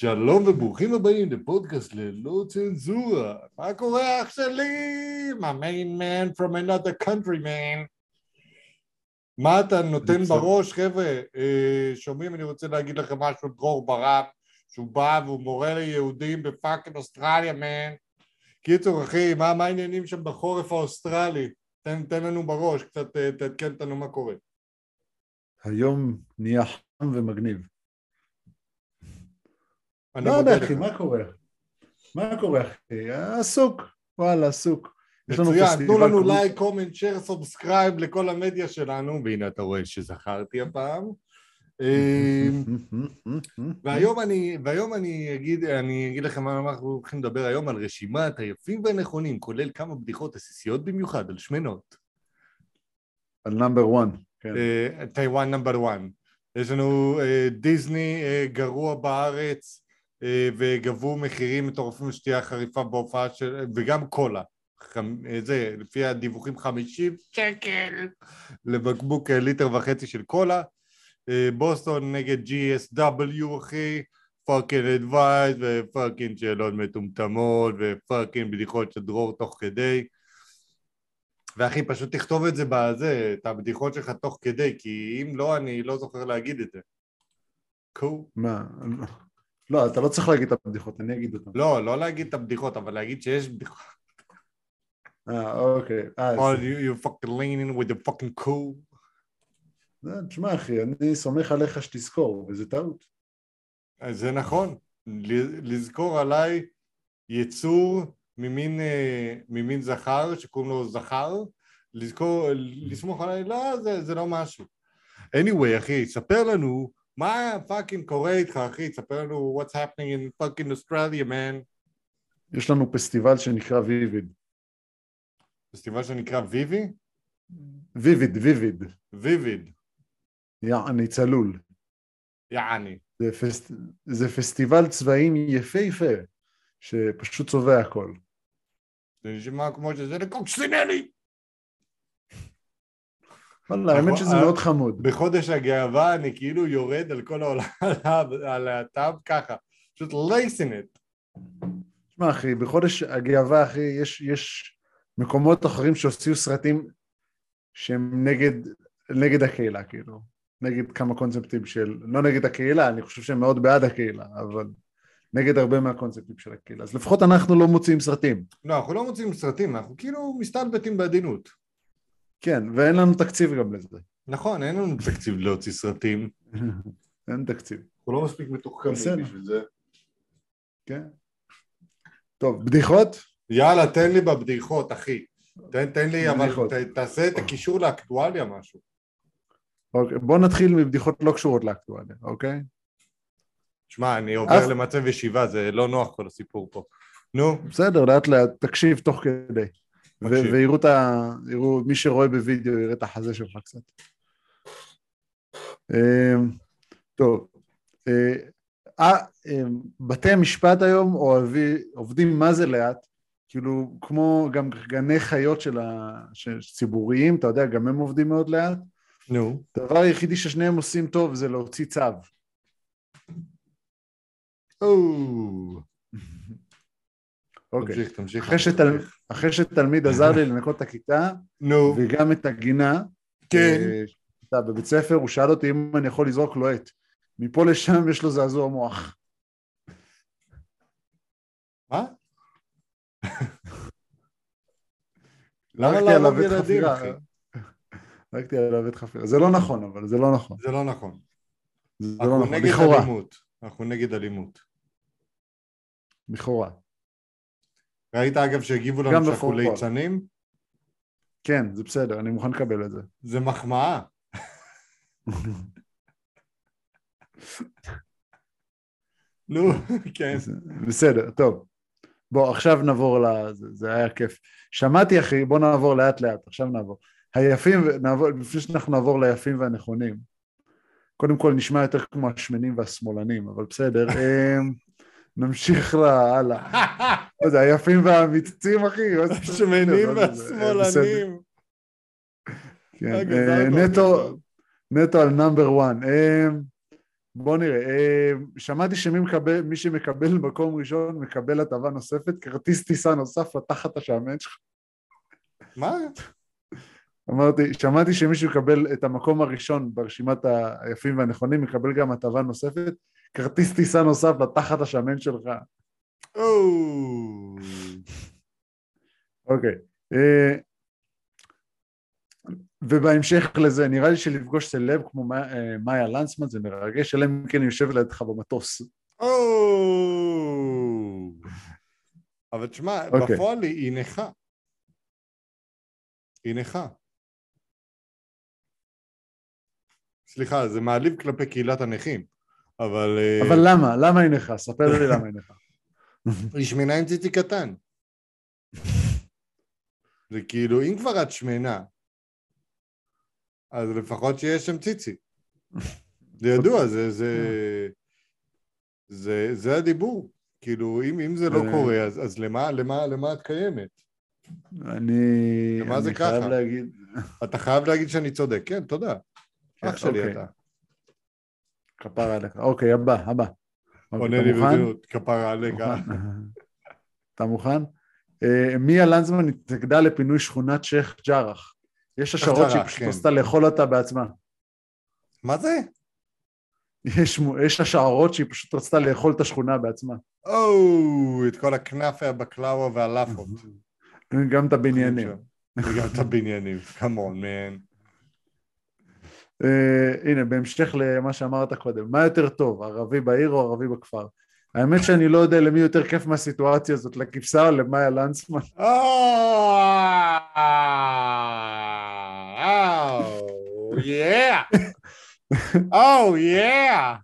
שלום וברוכים הבאים לפודקאסט ללא צנזורה. מה קורה אח שלי? My main man from another country man. מה אתה נותן בראש, חבר'ה? אה, שומעים, אני רוצה להגיד לכם משהו, דרור ברם, שהוא בא והוא מורה ליהודים ב fucking אוסטרליה, man. קיצור, אחי, מה, מה העניינים שם בחורף האוסטרלי? תן, תן לנו בראש, קצת אה, תעדכן אותנו מה קורה. היום נהיה חם ומגניב. לא יודע אחי. מה קורה? מה קורה אחי? עסוק, וואלה עסוק. מצוין, תנו לנו לייק, comment, share, subscribe לכל המדיה שלנו, והנה אתה רואה שזכרתי הפעם. אמ, והיום אני, והיום אני אגיד, אני אגיד לכם מה אנחנו הולכים לדבר היום על רשימת היפים והנכונים, כולל כמה בדיחות עסיסיות במיוחד על שמנות. על number 1, כן. טאיוואן number 1. יש לנו אה, דיסני אה, גרוע בארץ וגבו מחירים מטורפים לשתייה חריפה בהופעה של... וגם קולה. חמ... זה, לפי הדיווחים 50 שקל לבקבוק אה, ליטר וחצי של קולה. אה, בוסטון נגד GSW אחי, fucking advice ו fucking שאלות מטומטמות ו fucking בדיחות של דרור תוך כדי. ואחי, פשוט תכתוב את זה בזה, את הבדיחות שלך תוך כדי, כי אם לא, אני לא זוכר להגיד את זה. קול. מה? לא, אתה לא צריך להגיד את הבדיחות, אני אגיד אותן. לא, לא להגיד את הבדיחות, אבל להגיד שיש בדיחות. אה, אוקיי. אה, Oh, you, you fucking leaning with the fucking cool. אה, תשמע אחי, אני סומך עליך שתזכור, וזה טעות. אז זה נכון. לזכור עליי יצור ממין, אה, ממין זכר, שקוראים לו זכר, לזכור, לסמוך עליי, לא, זה, זה לא משהו. anyway, אחי, ספר לנו מה fucking קורה איתך, אחי, ספר לנו what's happening in fucking Australia, man. יש לנו פסטיבל שנקרא Vivid. פסטיבל שנקרא Vivi? Vivid, Vivid. Vivid, יעני צלול. יעני. זה, פסט... זה פסטיבל צבעים יפהפה, שפשוט צובע הכל. זה נשמע כמו שזה לקוקסינלי. וואלה, האמת נכון, שזה אה, מאוד חמוד. בחודש הגאווה אני כאילו יורד על כל העולם, על הלהט"ב ככה, פשוט לייסן את. תשמע אחי, בחודש הגאווה אחי, יש, יש מקומות אחרים שהוציאו סרטים שהם נגד, נגד הקהילה, כאילו. נגד כמה קונספטים של, לא נגד הקהילה, אני חושב שהם מאוד בעד הקהילה, אבל נגד הרבה מהקונספטים של הקהילה. אז לפחות אנחנו לא מוציאים סרטים. לא, אנחנו לא מוצאים סרטים, אנחנו כאילו מסתלבטים בעדינות. כן, ואין לנו תקציב גם לזה. נכון, אין לנו תקציב להוציא סרטים. אין תקציב. אנחנו לא מספיק מתוחכמים. בשביל זה. כן. טוב, בדיחות? יאללה, תן לי בבדיחות, אחי. תן, תן לי, אבל בדיחות. ת, תעשה את הקישור לאקטואליה משהו. אוקיי, בוא נתחיל מבדיחות לא קשורות לאקטואליה, אוקיי? שמע, אני עובר אף- למצב ישיבה, זה לא נוח כל הסיפור פה. נו, בסדר, לאט לאט, תקשיב תוך כדי. ו-. ויראו את ה... יראו, מי שרואה בווידאו יראה את החזה שלך קצת. אמ, טוב, אה, אה, בתי המשפט היום עובדים מה זה לאט, כאילו כמו גם גני חיות של ה- של ציבוריים, אתה יודע, גם הם עובדים מאוד לאט. נו. הדבר היחידי ששניהם עושים טוב זה להוציא צו. או, אוקיי. תמשיך, תמשיך. אחרי שתל- אחרי שתלמיד עזר לי לנקות את הכיתה נו, וגם את הגינה, כן. אה, בבית ספר, הוא שאל אותי אם אני יכול לזרוק לו עט. מפה לשם יש לו זעזוע מוח. מה? למה להרוג עט ילדים. אחי? זרקתי עליו עט חפירה. זה לא נכון, אבל זה לא נכון. זה לא נכון. זה לא נכון, לכאורה. אנחנו נגד אלימות. לכאורה. ראית אגב שהגיבו לנו שאנחנו. ליצנים? כן, זה בסדר, אני מוכן לקבל את זה. זה מחמאה. נו, כן. בסדר, טוב. בוא, עכשיו נעבור ל... זה, זה היה כיף. שמעתי, אחי, בוא נעבור לאט לאט, עכשיו נעבור. היפים, נעבור, לפני שאנחנו נעבור ליפים והנכונים, קודם כל נשמע יותר כמו השמנים והשמאלנים, אבל בסדר. נמשיך לה- הלאה. מה זה, היפים והאמיצים, אחי? השמנים. והשמאלנים. כן, אה, אה, נטו. נטו על נאמבר 1. בוא נראה. אה, שמעתי שמי מקבל, מי שמקבל מקום ראשון מקבל הטבה נוספת, כרטיס טיסה נוסף לתחת השעמן שלך. מה? אמרתי, שמעתי שמי שמקבל את המקום הראשון ברשימת היפים והנכונים מקבל גם הטבה נוספת, כרטיס טיסה נוסף לתחת השמן שלך. או... אוקיי. אה, ובהמשך לזה, נראה לי שלפגוש סלב כמו אה, מאיה לנצמן זה מרגש, אלא אם כן היא יושבת לידך במטוס. אבל תשמע, אוקיי. בפועל היא נכה. היא נכה. סליחה, זה מעליב כלפי קהילת הנכים, אבל אה, אבל למה? למה היא נכה? ספר לי למה היא נכה. היא שמנה עם ציצי קטן. זה כאילו, אם כבר את שמנה, אז לפחות שיהיה שם ציצי. זה ידוע, זה, זה, זה, זה הדיבור. כאילו, אם, אם זה לא אה. קורה, אז, אז למה, למה, למה את קיימת? אני מה זה אני חייב ככה? להגיד, אתה חייב להגיד שאני צודק. כן, תודה. כן, אח שלי אוקיי. אתה. כפרה עליך. אוקיי, הבא, הבא. אוקיי, עונה לי? ברצינות, כפרה עליך. אתה מוכן? אה, מיה לנזמן התנגדה לפינוי שכונת שייח' ג'ראח. יש השערות שהיא פשוט כן. רצתה לאכול אותה בעצמה. מה זה? יש, יש השערות שהיא פשוט רצתה לאכול את השכונה בעצמה. או, את כל הכנאפה, הבקלאווה והלאפות. גם את הבניינים. וגם את הבניינים, כמון, מן. Uh, הנה, בהמשך למה שאמרת קודם, מה יותר טוב, ערבי בעיר או ערבי בכפר? האמת שאני לא יודע למי יותר כיף מהסיטואציה הזאת, לכבשה או למאיה לנצמן. Oh, yeah. Oh, yeah.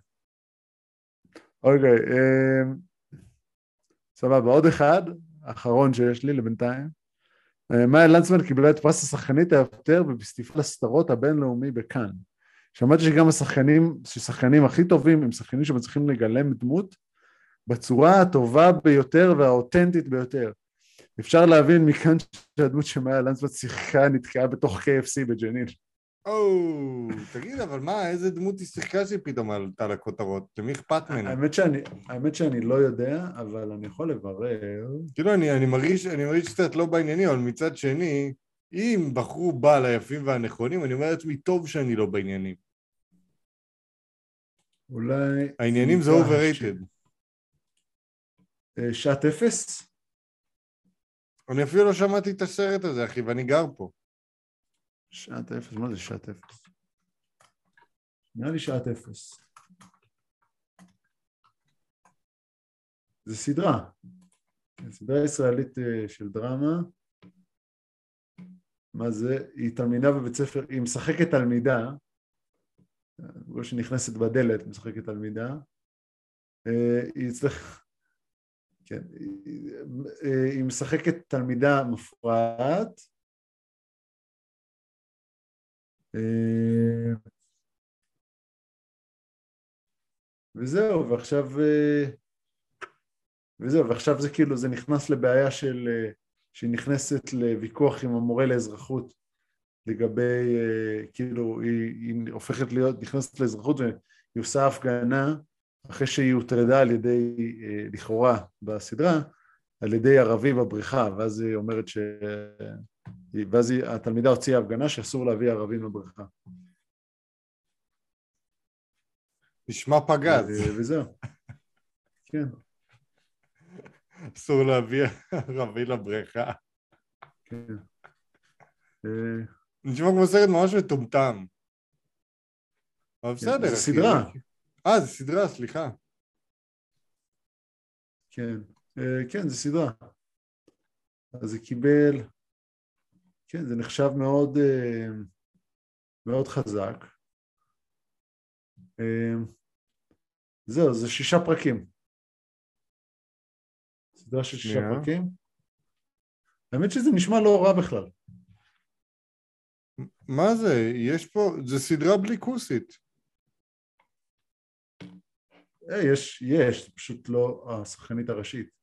אוקיי, אה, סבבה, עוד אחד, אחרון שיש לי לבינתיים. אה, מאיה לנצמן קיבלה את פרס השחקנית היותר בפסטיבל הסדרות הבינלאומי בכאן. שמעתי שגם השחקנים, ששחקנים הכי טובים הם שחקנים שמצליחים לגלם דמות בצורה הטובה ביותר והאותנטית ביותר. אפשר להבין מכאן שהדמות שמאיה לנצמן שיחקה נתקעה בתוך KFC בג'נין. או, תגיד, אבל מה, איזה דמות היא שיחקה שפתאום עלתה לכותרות? למי אכפת ממנה? האמת שאני, האמת שאני לא יודע, אבל אני יכול לברר. כאילו, אני, אני מרגיש, אני מרגיש קצת לא בעניינים, אבל מצד שני, אם בחרו בה ליפים והנכונים, אני אומר לעצמי, טוב שאני לא בעניינים. אולי... העניינים זה overrated. אה, שעת אפס? אני אפילו לא שמעתי את הסרט הזה, אחי, ואני גר פה. שעת אפס, מה זה שעת אפס? נראה לי שעת אפס. זה סדרה. סדרה ישראלית אה, של דרמה. מה זה? היא תלמידה בבית ספר, היא משחקת תלמידה, כמו שנכנסת בדלת, משחקת תלמידה. אה, היא אצלך... כן, היא- אה, משחקת תלמידה מפרעת. וזהו, ועכשיו... אה, וזהו, ועכשיו זה כאילו, זה נכנס לבעיה של... אה, שהיא נכנסת לוויכוח עם המורה לאזרחות לגבי, אה, כאילו, היא, היא הופכת להיות, נכנסת לאזרחות והיא עושה הפגנה אחרי שהיא הוטרדה על ידי, אה, לכאורה בסדרה, על ידי ערבי בבריכה, ואז היא אומרת ש... ואז התלמידה הוציאה הפגנה שאסור להביא ערבים לבריכה. נשמע פגז, וזהו. כן. אסור להביא ערבי לבריכה. כן. אה, נשמע כמו סרט ממש מטומטם. אבל בסדר. זה. סדרה. אה, זה סדרה, סליחה. כן, אה, כן, זה סדרה. אז זה קיבל, כן, זה נחשב מאוד, אה, מאוד חזק. אה, זהו, זה שישה פרקים. סדרה של שישה שנייה. פרקים. האמת שזה נשמע לא רע בכלל. מה זה? יש פה, זה סדרה בלי כוסית. אה, יש, יש, פשוט לא השחקנית הראשית.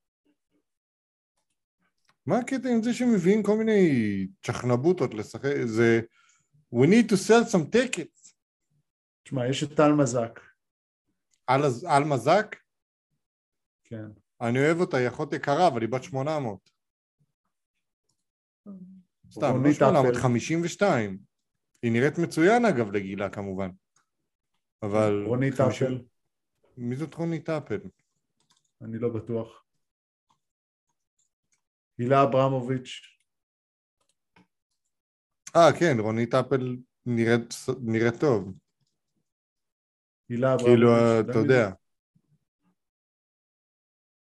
מה הקטע עם זה שמביאים כל מיני צ'חנבוטות לשחק? זה... We need to sell some tickets. תשמע, יש את טל מזק, על, מזק? כן. אני אוהב אותה, היא אחות יקרה, אבל היא בת 800. סתם, לא רונית 800, אפל. 52. היא נראית מצוין אגב לגילה כמובן. אבל... רונית 50 אפל, מי זאת רונית אפל? אני לא בטוח. הילה אברמוביץ', אה, כן, רונית אפל נראית, נראית טוב. הילה אברמוביץ'. כאילו, אתה יודע.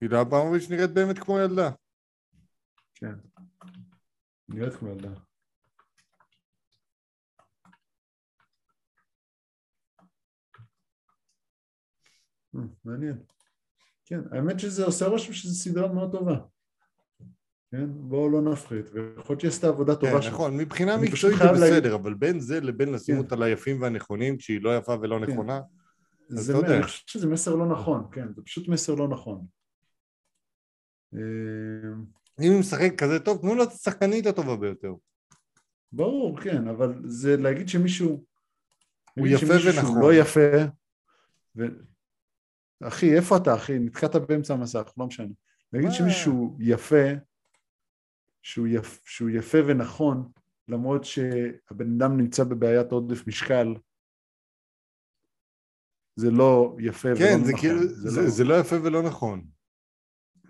הילה אברמוביץ' נראית באמת כמו ילדה. כן. נראית כמו ילדה. אה, מעניין. כן, האמת שזה עושה רושם שזו סדרה מאוד טובה. כן, בואו לא נפחית, ויכול להיות שהיא עשתה עבודה טובה כן, שם. נכון, מבחינה מקצועית זה בסדר, אבל בין זה לבין לשים כן. אותה ליפים והנכונים, כשהיא לא יפה ולא כן. נכונה, אז אתה יודע. אני חושב שזה מסר לא נכון, כן, זה פשוט מסר לא נכון. אה, אם היא משחקת כזה טוב, תנו לה את השחקנית הטובה ביותר. ברור, כן, אבל זה להגיד שמישהו... הוא יפה ונכון. לא יפה... ו... אחי, איפה אתה, אחי? נתקעת באמצע המסך, לא משנה. להגיד? שמישהו יפה, שהוא, יפ... שהוא יפה ונכון, למרות שהבן אדם נמצא בבעיית עודף משקל, זה לא יפה ולא כן, נכון. זה כאילו, זה לא... זה לא יפה ולא נכון.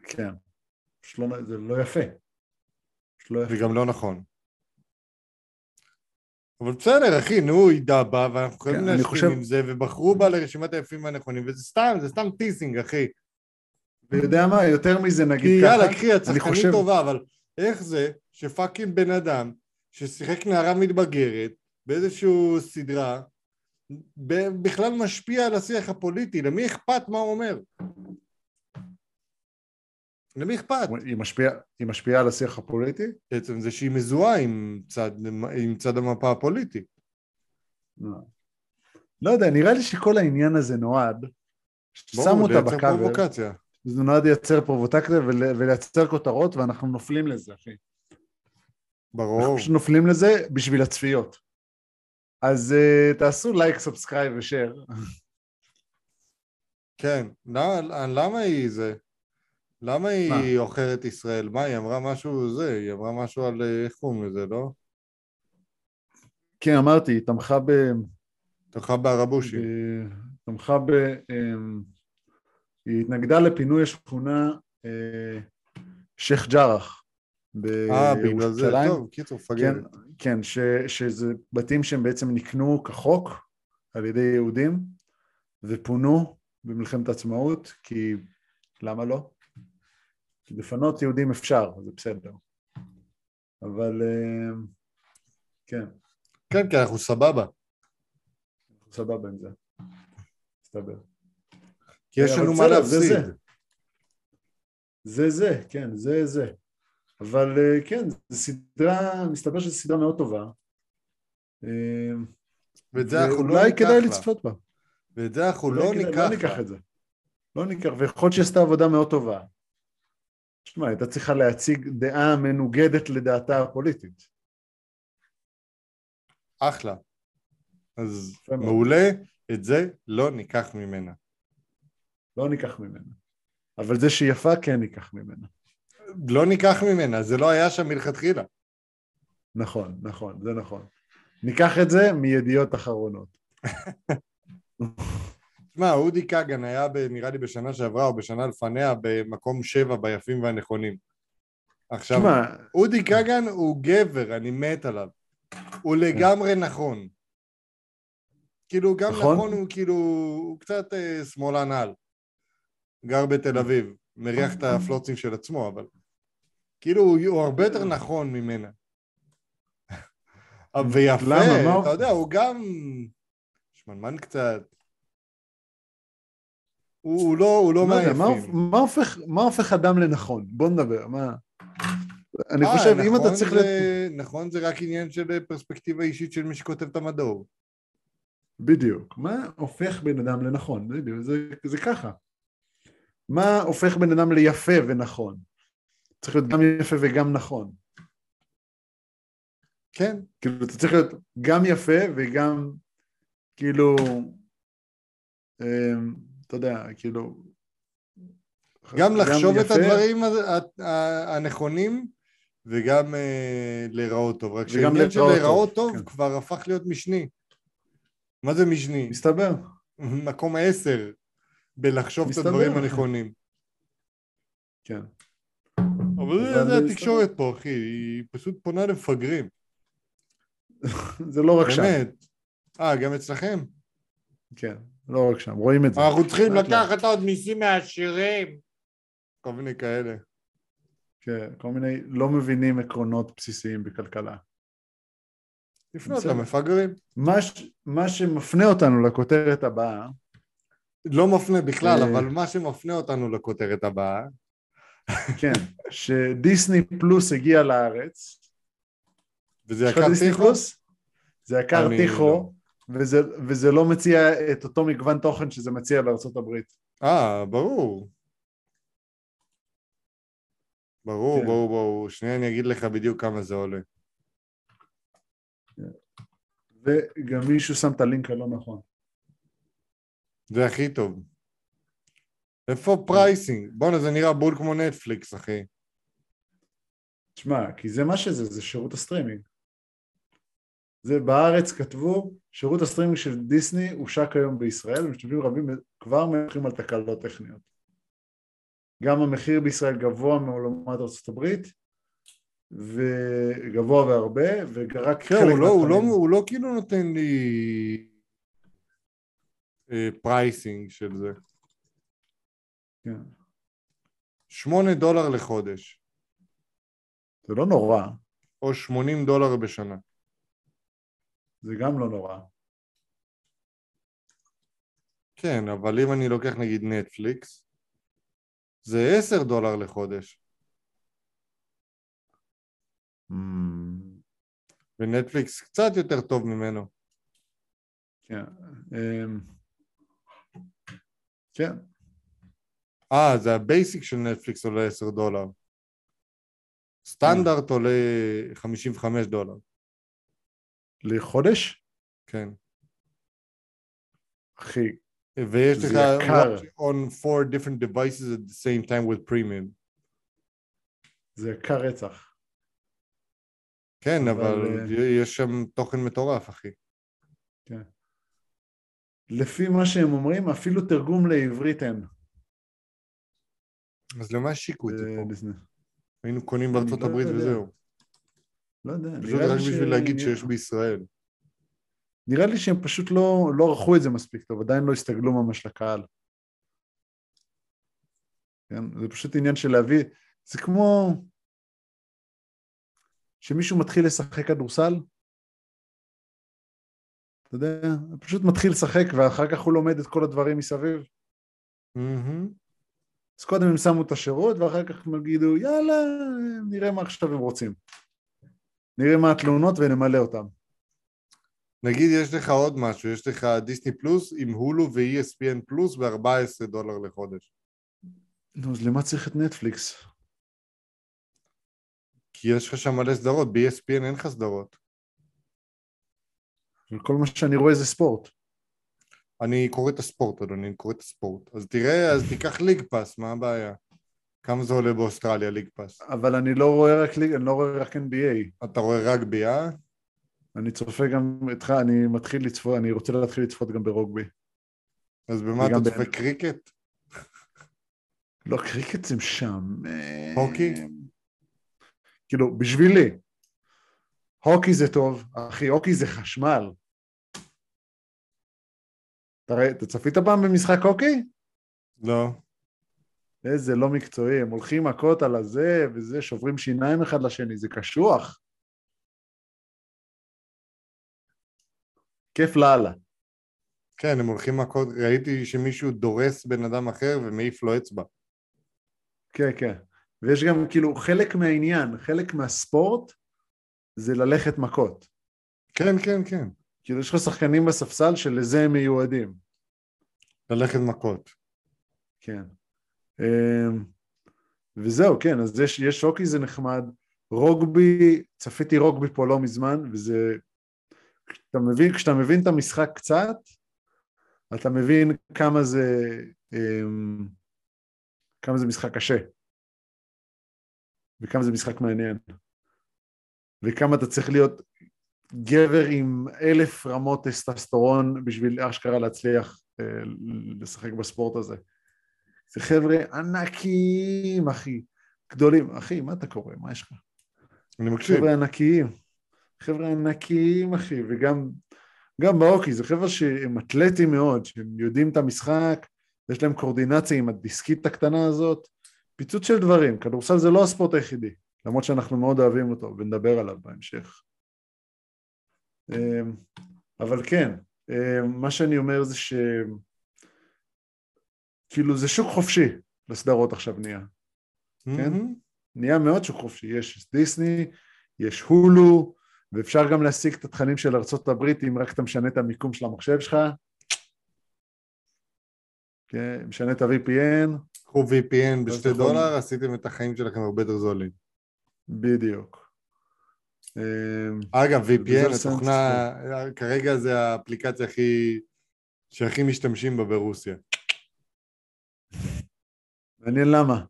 כן. פשוט לא... זה לא יפה. פשוט לא יפה. וגם לא נכון. אבל בסדר, אחי, נו, היא דבה, ואנחנו יכולים כן, אני להשלים חושב- עם זה, ובחרו בה לרשימת היפים והנכונים, וזה סתם, זה סתם טיסינג, אחי. ויודע מה, יותר מזה כי נגיד ככה, יאללה, קחי, את שחקנית חושב- טובה, אבל איך זה שפאקינג בן אדם ששיחק נערה מתבגרת באיזושהי סדרה, בכלל משפיע על השיח הפוליטי, למי אכפת מה הוא אומר? למי אכפת? היא משפיעה, היא משפיעה על השיח הפוליטי? עצם זה שהיא מזוהה עם צד, עם צד המפה הפוליטית. לא. לא יודע, נראה לי שכל העניין הזה נועד, ששמו ברור, אותה לייצר בקאבר, פרובוקציה. זה נועד לייצר פרובוקציה ול- ולייצר כותרות ואנחנו נופלים לזה, אחי. ברור. אנחנו פשוט נופלים לזה בשביל הצפיות. אז uh, תעשו לייק, subscribe ו share. כן. למה, למה היא זה? למה היא? עוכרת ישראל? מה, היא אמרה משהו זה? היא אמרה משהו על אה, איך קוראים לזה, לא? כן, אמרתי, היא תמכה ב... תוכה בערבושי. ב- תמכה ב... היא התנגדה לפינוי השכונה אה, שייח' ג'ראח אה, בגלל זה, בירושלים. טוב, קיצור, כן, פגרת. כן ש, שזה בתים שהם בעצם נקנו כחוק על ידי יהודים ופונו במלחמת העצמאות, כי למה לא? כי לפנות יהודים אפשר, זה בסדר. אבל אה, כן, כן, כי אנחנו סבבה. אנחנו סבבה עם זה. מסתבר. כי יש לנו מה בסדר, זה להפסיד. זה. זה זה, כן, זה זה. אבל אה, כן, זו סדרה, מסתבר שזו סדרה מאוד טובה. אה, ואת זה אנחנו לא ניקח כדאי לה. לצפות בה. ואת זה אנחנו אולי לא כדאי- ניקח לא ניקח לה. את זה. לא ניקח, ויכול להיות שהיא עשתה עבודה מאוד טובה. תשמע, הייתה צריכה להציג דעה מנוגדת לדעתה הפוליטית. אחלה. אז. מעולה, את זה לא ניקח ממנה. לא ניקח ממנה. אבל זה שהיא יפה, כן ניקח ממנה. לא ניקח ממנה, זה לא היה שם מלכתחילה. נכון, נכון, זה נכון. ניקח את זה מידיעות אחרונות. תשמע, אודי כגן היה נראה לי בשנה שעברה או בשנה לפניה במקום שבע ביפים והנכונים. עכשיו, אודי כגן הוא גבר, אני מת עליו. הוא לגמרי נכון. כאילו, גם נכון? נכון הוא כאילו, הוא קצת אה, שמאלן על. גר בתל אביב, מריח את הפלוצים של עצמו, אבל... כאילו, הוא, הרבה יותר נכון ממנה. ויפה, אתה יודע, הוא גם שמנמן קצת. הוא, לא, הוא לא לא יודע, מה, מהיפים. מה, הופך, מה הופך אדם לנכון? בוא נדבר, מה... אני אה, חושב, אם נכון אתה צריך... זה, לת- נכון, זה רק עניין של פרספקטיבה אישית של מי שכותב את המדור. בדיוק. מה הופך בן אדם לנכון? בדיוק, זה, זה ככה. מה הופך בן אדם ליפה ונכון? צריך להיות גם יפה וגם נכון. כן, כאילו, אתה צריך להיות גם יפה וגם, כאילו, אמ, אתה יודע, כאילו... גם לחשוב את יפה, הדברים הנכונים וגם אה, להיראות טוב. רק שהעניין של להיראות טוב, טוב כן. כבר הפך להיות משני. מה זה משני? מסתבר. מקום עשר בלחשוב את. הדברים הנכונים. כן. אבל זה-. התקשורת פה, אחי, היא פשוט פונה למפגרים. זה לא רק שם. באמת. אה, גם אצלכם? כן, לא רק שם, רואים את זה. אנחנו צריכים. לקחת עוד מיסים מהעשירים. כל מיני כאלה. כן, כל מיני לא מבינים עקרונות בסיסיים בכלכלה. לפנות. למפגרים. מה, ש... מה שמפנה אותנו לכותרת הבאה, לא מפנה בכלל, אה. אבל מה שמפנה אותנו לכותרת הבאה, כן, שדיסני פלוס הגיע לארץ. וזה יקר? פלוס? זה יקר אני טיחו, וזה, וזה לא מציע את אותו מגוון תוכן שזה מציע בארצות הברית. אה, ברור. ברור, כן. ברור, ברור. שנייה אני אגיד לך בדיוק כמה זה עולה. וגם מישהו שם את הלינק הלא נכון. זה הכי טוב. איפה pricing? בואנה, זה נראה בול כמו נטפליקס, אחי. תשמע, כי זה מה שזה, זה שירות הסטרימינג. זה בארץ כתבו, שירות הסטרימינג של דיסני הושק היום בישראל, ומשתמשים רבים כבר מדברים על תקלות טכניות. גם המחיר בישראל גבוה לעומת ארצות הברית, וגבוה והרבה, ורק כן, חלק הוא לא, הוא, לא, הוא לא כאילו נותן לי pricing של זה. כן. שמונה דולר לחודש, זה לא נורא, או שמונים דולר בשנה. זה גם לא נורא. כן, אבל אם אני לוקח נגיד נטפליקס, זה עשר דולר לחודש, Mm, ונטפליקס קצת יותר טוב ממנו. כן. אמ, כן, אה, זה ה basic של נטפליקס עולה עשר דולר. סטנדרט עולה חמישים וחמש דולר, לחודש? כן. אחי, ויש לך watch on four different devices at the same time with premium. זה יקר רצח. כן, אבל, אבל אה, יש שם תוכן מטורף, אחי. לפי מה שהם אומרים, אפילו תרגום לעברית אין. אז למה השיקו אותי אה, פה? דיסני. היינו קונים בארצות לא הברית. וזהו. לא יודע, פשוט רק בשביל להגיד שיש בישראל. נראה לי שהם פשוט לא, לא ערכו את זה מספיק טוב, עדיין לא הסתגלו ממש לקהל. כן? זה פשוט עניין של להביא, זה כמו שמישהו מתחיל לשחק כדורסל, אתה יודע, פשוט מתחיל לשחק ואחר כך הוא לומד את כל הדברים מסביב. אז קודם הם שמו את השירות ואחר כך הם יגידו יאללה נראה מה עכשיו הם רוצים. נראה מה התלונות ונמלא אותם. נגיד יש לך עוד משהו, יש לך דיסני פלוס עם הולו ו-ESPN פלוס ב-14 דולר לחודש. נו אז למה צריך את נטפליקס? כי יש לך שם מלא סדרות, ב-ESPN אין לך סדרות. כל מה שאני רואה זה ספורט. אני קורא את הספורט, אדוני, אני קורא את הספורט. אז תראה, אז תיקח ליג פאס, מה הבעיה? כמה זה עולה באוסטרליה, ליג פאס? אבל אני לא רואה רק ליג, אני לא רואה רק NBA. אתה רואה רגבי, אה? אני צופה גם איתך, אני מתחיל לצפות, אני רוצה להתחיל לצפות גם ברוגבי. אז במה אתה צופה קריקט? לא, קריקט זה משעמם. הוקי? כאילו, בשבילי, הוקי זה טוב, אחי, הוקי זה חשמל. אתה ראה, אתה צפית פעם במשחק הוקי? לא. איזה לא מקצועי, הם הולכים מכות על הזה וזה, שוברים שיניים אחד לשני, זה קשוח. כיף לאללה. כן, הם הולכים מכות, ראיתי שמישהו דורס בן אדם אחר ומעיף לו אצבע. כן, כן. ויש גם כאילו חלק מהעניין, חלק מהספורט זה ללכת מכות. כן, כן, כן. כאילו יש לך שחקנים בספסל שלזה הם מיועדים. ללכת מכות. כן. אמ, וזהו, כן, אז יש, יש הוקי זה נחמד. רוגבי, צפיתי רוגבי פה לא מזמן, וזה... כשאתה מבין, כשאתה מבין את המשחק קצת, אתה מבין כמה זה, אמ, כמה זה משחק קשה, וכמה זה משחק מעניין, וכמה אתה צריך להיות גבר עם אלף רמות טסטסטורון בשביל אשכרה להצליח אה, לשחק בספורט הזה. זה חבר'ה ענקיים, אחי, גדולים. אחי, מה אתה קורא? מה יש לך? אני מקשיב. חבר'ה ענקיים. חבר'ה ענקיים, אחי, וגם גם באוקי, זה חבר'ה שהם אתלטים מאוד, שהם יודעים את המשחק, יש להם קורדינציה עם הדיסקית הקטנה הזאת. פיצוץ של דברים, כדורסל זה לא הספורט היחידי, למרות שאנחנו מאוד אוהבים אותו ונדבר עליו בהמשך. אמ, אבל כן, אמ, מה שאני אומר זה ש... כאילו זה שוק חופשי לסדרות עכשיו נהיה, כן? נהיה מאוד שוק חופשי, יש דיסני, יש הולו, ואפשר גם להשיג את התכנים של ארה"ב אם רק אתה משנה את המיקום של המחשב שלך, כן, משנה את ה-VPN. קחו VPN בשתי דולר, עשיתם את החיים שלכם הרבה יותר זולים. בדיוק. אמ, אגב, VPN, התוכנה, כרגע זה האפליקציה הכי, שהכי משתמשים בה ברוסיה. מעניין למה.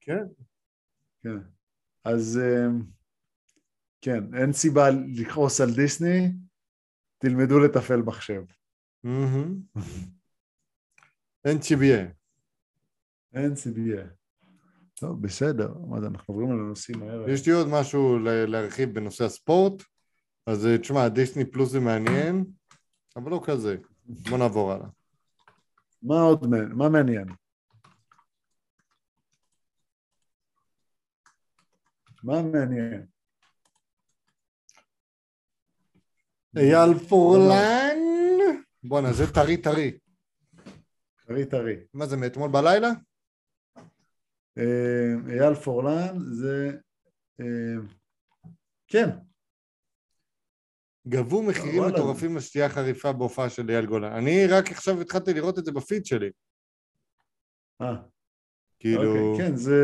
כן. כן. אז אמ, כן, אין סיבה לכעוס על דיסני, תלמדו לתפעל מחשב. אין ציבייה. טוב, בסדר, מה זה, אנחנו עוברים על הנושאים האלה. יש לי עוד משהו להרחיב בנושא הספורט, אז אה, תשמע, דיסני פלוס זה מעניין, אבל לא כזה. בוא נעבור הלאה. מה עוד, מה מעניין? מה מעניין? אייל פורלן? בואנה, זה טרי טרי. טרי טרי. מה זה, מאתמול בלילה? אה, אייל פורלן זה... אה, כן. גבו מחירים מטורפים לשתייה חריפה בהופעה של אייל גולן. אני רק עכשיו התחלתי לראות את זה בפיד שלי. אה. כאילו... אוקיי, כן, זה,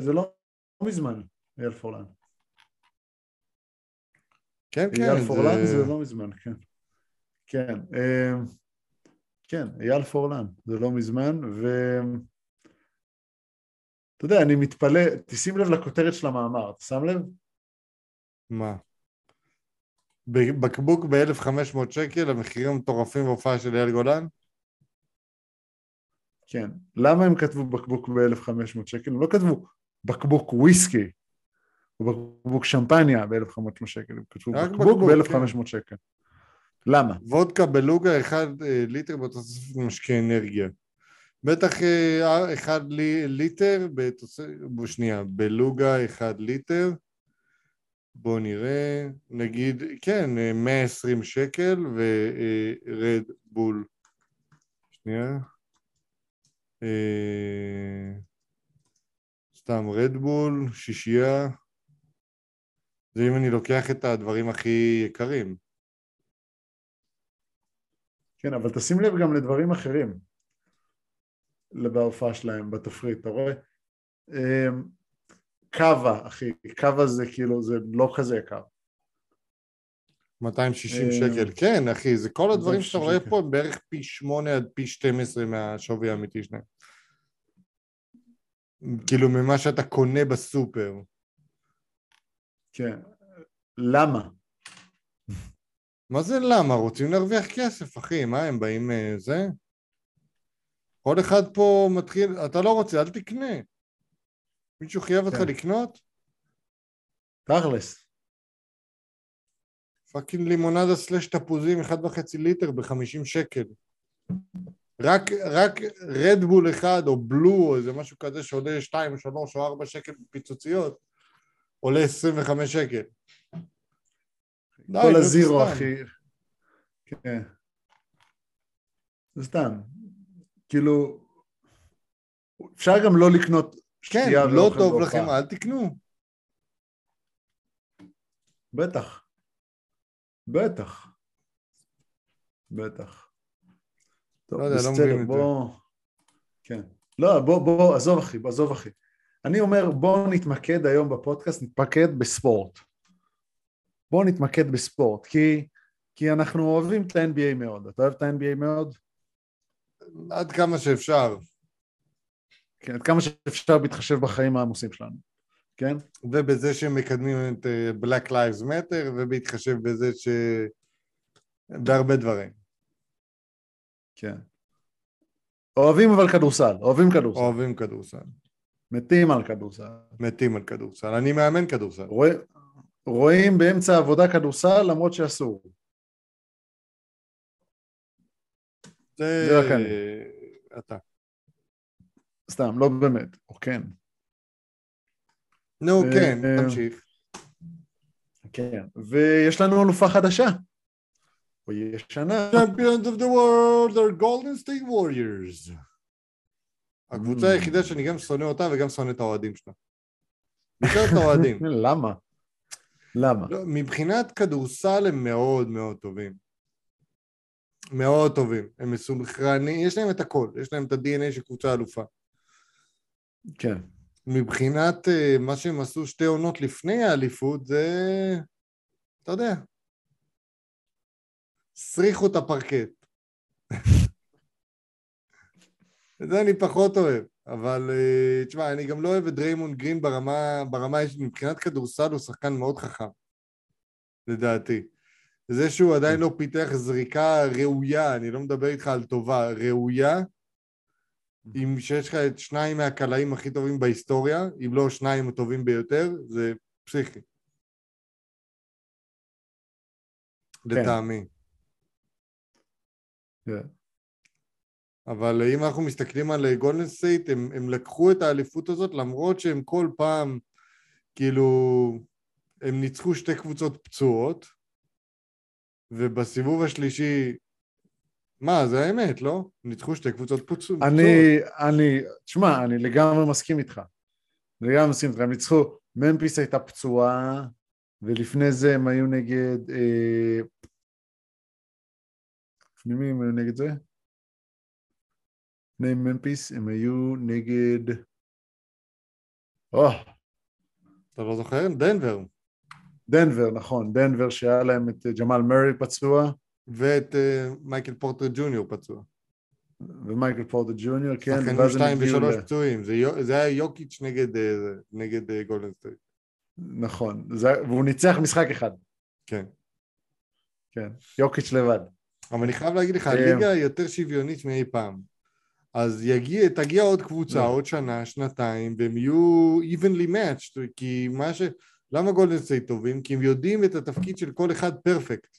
זה לא מזמן, אייל פורלן. כן, כן. אייל פורלן זה לא מזמן, כן. כן. אה, כן, אייל פורלן, זה לא מזמן, ו... אתה יודע, אני מתפלא, תשים לב לכותרת של המאמר, אתה שם לב? מה? בקבוק ב-1500 שקל, המחירים המטורפים בהופעה של אייל גולן? כן. למה הם כתבו בקבוק ב-1500 שקל? הם לא כתבו בקבוק וויסקי, או בקבוק שמפניה ב-1500 שקל, הם כתבו בקבוק ב-1500 כן. שקל. למה? וודקה בלוגה 1 אה, ליטר בתוספת משקה אנרגיה. בטח 1 אה, ליטר, בתוספת, שנייה, בלוגה 1 ליטר, בואו נראה, נגיד, כן, 120 אה, שקל ורד בול, שנייה, סתם רדבול, שישייה, זה אם אני לוקח את הדברים הכי יקרים. כן, אבל תשים לב גם לדברים אחרים בהופעה שלהם, בתפריט, אתה רואה? אמ, קאבה, אחי, קאבה זה כאילו, זה לא כזה יקר. 260 אמ, שקל, כן אחי, זה כל הדברים שאתה רואה פה הם בערך פי 8 עד פי 12 מהשווי האמיתי שלהם. כאילו ממה שאתה קונה בסופר. כן, למה? מה זה למה? רוצים להרוויח כסף, אחי, מה הם באים אה, זה? כל אחד פה מתחיל, אתה לא רוצה, אל תקנה. מישהו חייב אותך כן. לקנות? תכלס. fucking לימונדה slash תפוזים, אחד וחצי ליטר בחמישים שקל. רק, רק רדבול אחד או בלו או איזה משהו כזה שעולה שתיים, שלוש או ארבע שקל בפיצוציות, עולה עשרים וחמש שקל. כל הזירו, אחי. כן. זה סתם. כאילו, אפשר גם לא לקנות כן, לא טוב לכם, אל תקנו. בטח. בטח. בטח. טוב, לא יודע, לא בסדר, לא בוא... כן. לא, בוא, בוא, עזוב אחי, עזוב אחי. אני אומר, בואו נתמקד היום בפודקאסט, נתמקד בספורט. בואו נתמקד בספורט, כי, כי אנחנו אוהבים את ה-NBA מאוד. אתה אוהב את ה-NBA מאוד? עד כמה שאפשר. כן, עד כמה שאפשר בהתחשב בחיים העמוסים שלנו, כן? ובזה שהם מקדמים את אה, Black Lives Matter, ובהתחשב בזה ש... בהרבה דברים. כן. אוהבים אבל כדורסל, אוהבים כדורסל. אוהבים כדורסל. מתים על כדורסל. מתים על כדורסל. אני מאמן כדורסל. רואים, רואים באמצע העבודה כדורסל למרות שאסור. זה... רק אני. אתה. סתם, לא באמת, או כן. נו, אה, כן, אה, תמשיך. כן. ויש לנו אלופה חדשה. או ישנה. Champions of the world are Golden State Warriors. הקבוצה Mm. היחידה שאני גם שונא אותה וגם שונא את האוהדים שלה. בעיקר את האוהדים. למה? למה? לא, מבחינת כדורסל הם מאוד מאוד טובים. מאוד טובים. הם מסונכרנים, יש להם את הכל. יש להם את ה-DNA של קבוצה אלופה. כן. מבחינת אה, מה שהם עשו שתי עונות לפני האליפות, זה... אתה יודע. סריחו את הפרקט. את זה אני פחות אוהב, אבל אה, תשמע, אני גם לא אוהב את דריימונד גרין ברמה, ברמה, מבחינת כדורסל הוא שחקן מאוד חכם, לדעתי. זה שהוא עדיין לא פיתח זריקה ראויה, אני לא מדבר איתך על טובה, ראויה, אם שיש לך את שניים מהקלעים הכי טובים בהיסטוריה, אם לא שניים הטובים ביותר, זה פסיכי. לטעמי. כן. אבל אם אנחנו מסתכלים על גולדן סטייט, הם, הם לקחו את האליפות הזאת למרות שהם כל פעם, כאילו, הם ניצחו שתי קבוצות פצועות, ובסיבוב השלישי, מה, זה האמת, לא? ניצחו שתי קבוצות פצועות. אני, אני, תשמע, אני לגמרי מסכים איתך. לגמרי מסכים איתך. הם ניצחו, ממפיס הייתה פצועה, ולפני זה הם היו נגד... אה, לפני מי הם היו נגד זה? לפני ממפיס הם היו נגד... או, אתה לא זוכר? דנבר. דנבר, נכון, דנבר שהיה להם את אה, ג'מאל מרי פצוע, ואת אה, מייקל פורטר ג'וניור פצוע. ומייקל פורטר ג'וניור, כן, שחקנים ואז הם שתיים הגיעו ושלוש ל- פצועים, זה, זה היה יוקיץ' נגד, אה, נגד גולדן סטייט. נכון, זה, והוא ניצח משחק אחד, כן. כן, יוקיץ' לבד. אבל אני חייב להגיד לך, אה, הליגה יותר שוויונית מאי פעם. אז יגיע, תגיע עוד קבוצה, לא. עוד שנה, שנתיים, והם יהיו evenly matched, כי מה ש... למה גולדן סטייט טובים? כי הם יודעים את התפקיד של כל אחד perfect.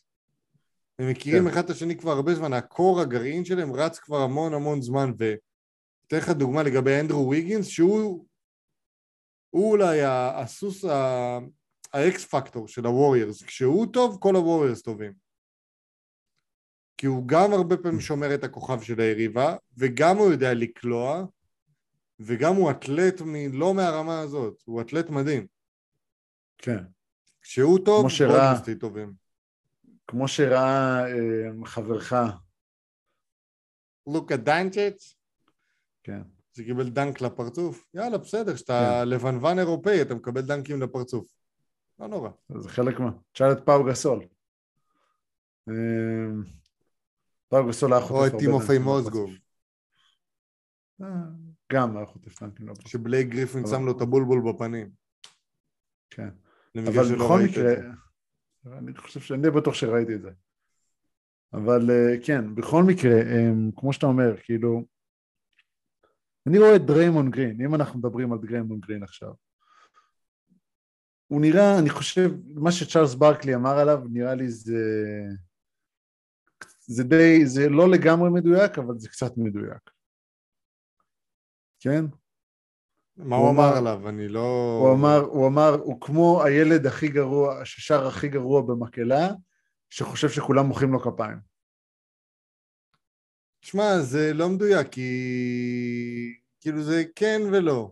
הם מכירים כן. אחד את השני כבר הרבה זמן, ה core, הגרעין שלהם רץ כבר המון המון זמן, ואתן לך דוגמה לגבי אנדרו ויגינס, שהוא הוא אולי הסוס, ה X factor של הווריירס. כשהוא טוב, כל הווריירס טובים. כי הוא גם הרבה פעמים שומר את הכוכב של היריבה, וגם הוא יודע לקלוע, וגם הוא אתלט מ... לא מהרמה הזאת, הוא אתלט מדהים. כן. כשהוא טוב, סטייט טובים. כמו שראה אה, חברך, לוקה דונצ'יץ', כן, שקיבל דנק לפרצוף, יאללה, בסדר, כשאתה כן. לבנוון אירופאי, אתה מקבל דנקים לפרצוף. לא נורא. זה חלק מה... תשאל את פאו גסול. אה, פאו גסול היה חוטף או את הרבה דנקים מוזגוב. אה, גם היה חוטף דנקים שבלייק גריפין שם לו את הבולבול בפנים. כן. אבל בכל מקרה. אני חושב שאני די בטוח שראיתי את זה. אבל אה, כן, בכל מקרה, אה, כמו שאתה אומר, כאילו, אני רואה את דריימון גרין, אם אנחנו מדברים על דריימון גרין עכשיו, הוא נראה, אני חושב, מה שצ'ארלס ברקלי אמר עליו, נראה לי זה... זה די, זה לא לגמרי מדויק, אבל זה קצת מדויק. כן? מה הוא הוא אמר עליו? אני לא... הוא אמר, הוא אמר, הוא כמו הילד הכי גרוע, ששר הכי גרוע במקהלה, שחושב שכולם מוחאים לו כפיים. שמע, זה לא מדויק, כי... כאילו זה כן ולא.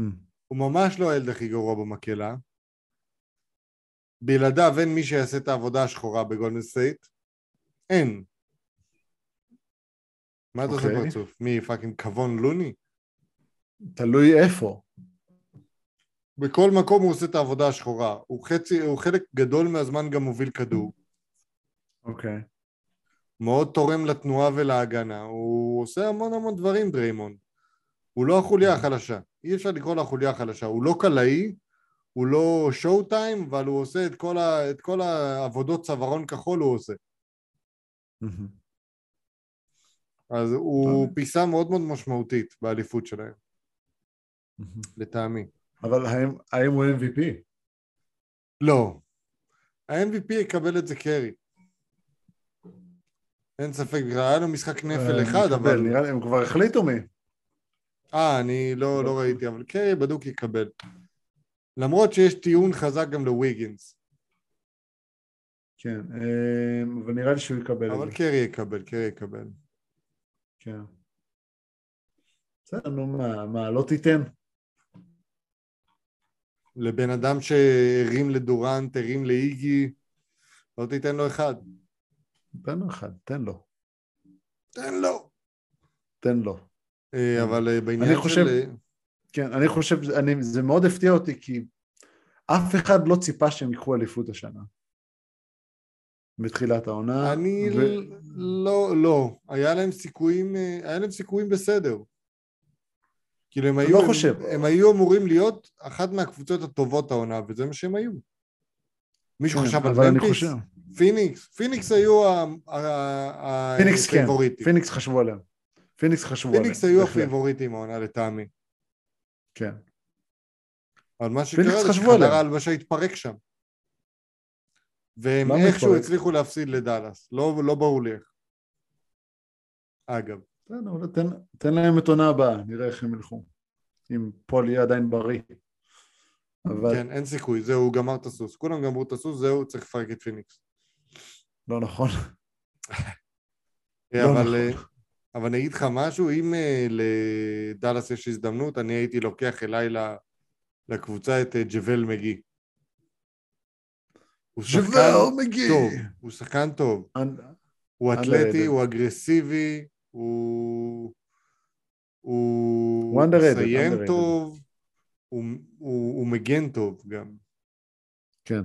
אהמ. הוא ממש לא הילד הכי גרוע במקהלה. בלעדיו אין מי שיעשה את העבודה השחורה בגולדן סטייט. אין. מה אתה עושה אוקיי. פרצוף? מי, פאקינג כבון לוני? תלוי איפה. בכל מקום הוא עושה את העבודה השחורה. הוא חצי, הוא חלק גדול מהזמן גם מוביל כדור. אוקיי. מאוד תורם לתנועה ולהגנה, הוא עושה המון המון דברים דריימונד. הוא לא החוליה החלשה, אי אפשר לקרוא לו החוליה החלשה, הוא לא קלעי, הוא לא showtime, אבל הוא עושה את כל, ה, את כל העבודות צווארון כחול הוא עושה. אז הוא. פיסה מאוד מאוד משמעותית באליפות שלהם. לטעמי. אבל האם- האם הוא MVP? לא. ה-MVP יקבל את זה קרי. אין ספק, היה לו משחק נפל אה, אחד, אבל... נראה לי, הם כבר החליטו מי. אה, אני לא, לא ראיתי, אבל קרי בדוק יקבל. למרות שיש טיעון חזק גם לוויגינס, כן, אה, אבל נראה לי שהוא יקבל אבל את זה. קרי יקבל, קרי יקבל. כן. בסדר, נו מה, מה, לא תיתן? לבן אדם שהרים לדורנט, הרים לאיגי, לא תיתן לו אחד. תן לו אחד, תן לו. תן לו. תן לו. אה, אבל אה, בעניין אני חושב- של... כן, אני חושב, אני, זה מאוד הפתיע אותי כי אף אחד לא ציפה שהם ייקחו אליפות השנה. בתחילת העונה. אני ו... לא, לא. היה להם סיכויים, אה, היה להם סיכויים בסדר. כאילו הם היו, לא הם, חושב. הם היו אמורים להיות אחת מהקבוצות הטובות העונה, וזה מה שהם היו. מישהו כן, חשב על? חושב, פיניקס? פיניקס היו ה- ה- ה- פיניקס כן, ה favorite ים. פיניקס חשבו עליהם. פיניקס חשבו עליהם. פיניקס היו. ה favorite ים העונה לטעמי. כן. אבל מה שקרה זה שחדר. ההלבשה התפרק שם. והם איכשהו? הצליחו להפסיד לדאלאס. לא, לא ברור לי איך. אגב. בסדר, תן, תן להם את עונה הבאה, נראה איך הם ילכו. אם פול יהיה עדיין בריא. אבל כן, אין סיכוי, זהו, הוא גמר את הסוס. כולם גמרו את הסוס, זהו, צריך לפרק את פיניקס. לא נכון. אה, לא אבל, נכון. אה, אבל אני אגיד לך משהו, אם אה, לדאלאס יש הזדמנות, אני הייתי לוקח אליי לקבוצה את ג'וול מגי. שוואו מגי. טוב, הוא שחקן טוב. הוא אתלטי. הוא אגרסיבי, הוא... הוא הוא מסיים. טוב, הוא, הוא, הוא מגן טוב גם. כן.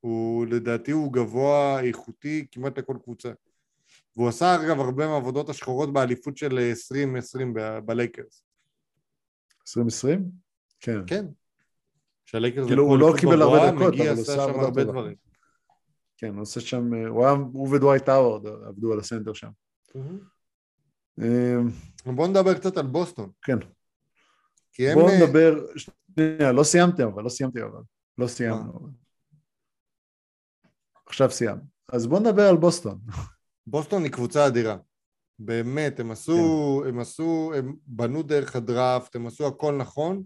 הוא לדעתי הוא גבוה איכותי כמעט לכל קבוצה. והוא עשה אגב הרבה מהעבודות השחורות באליפות של 2020 ב- בלייקרס. 2020? כן. כן. שהלייקרס כאילו, הוא לא קיבל הרבה דקות, אבל הוא עשה הרבה. דברים. כן, הוא עושה שם, הוא היה, הוא ודווייט האוורד עבדו על ה center שם. אמ, בואו נדבר קצת על בוסטון. כן. כי הם... בואו אה, נדבר, שנייה, לא סיימתם אבל, לא סיימתי אבל. לא סיימנו. אבל. עכשיו סיימנו. אז בואו נדבר על בוסטון. בוסטון היא קבוצה אדירה. באמת, הם עשו, כן. הם עשו, הם בנו דרך הדראפט, הם עשו הכל נכון,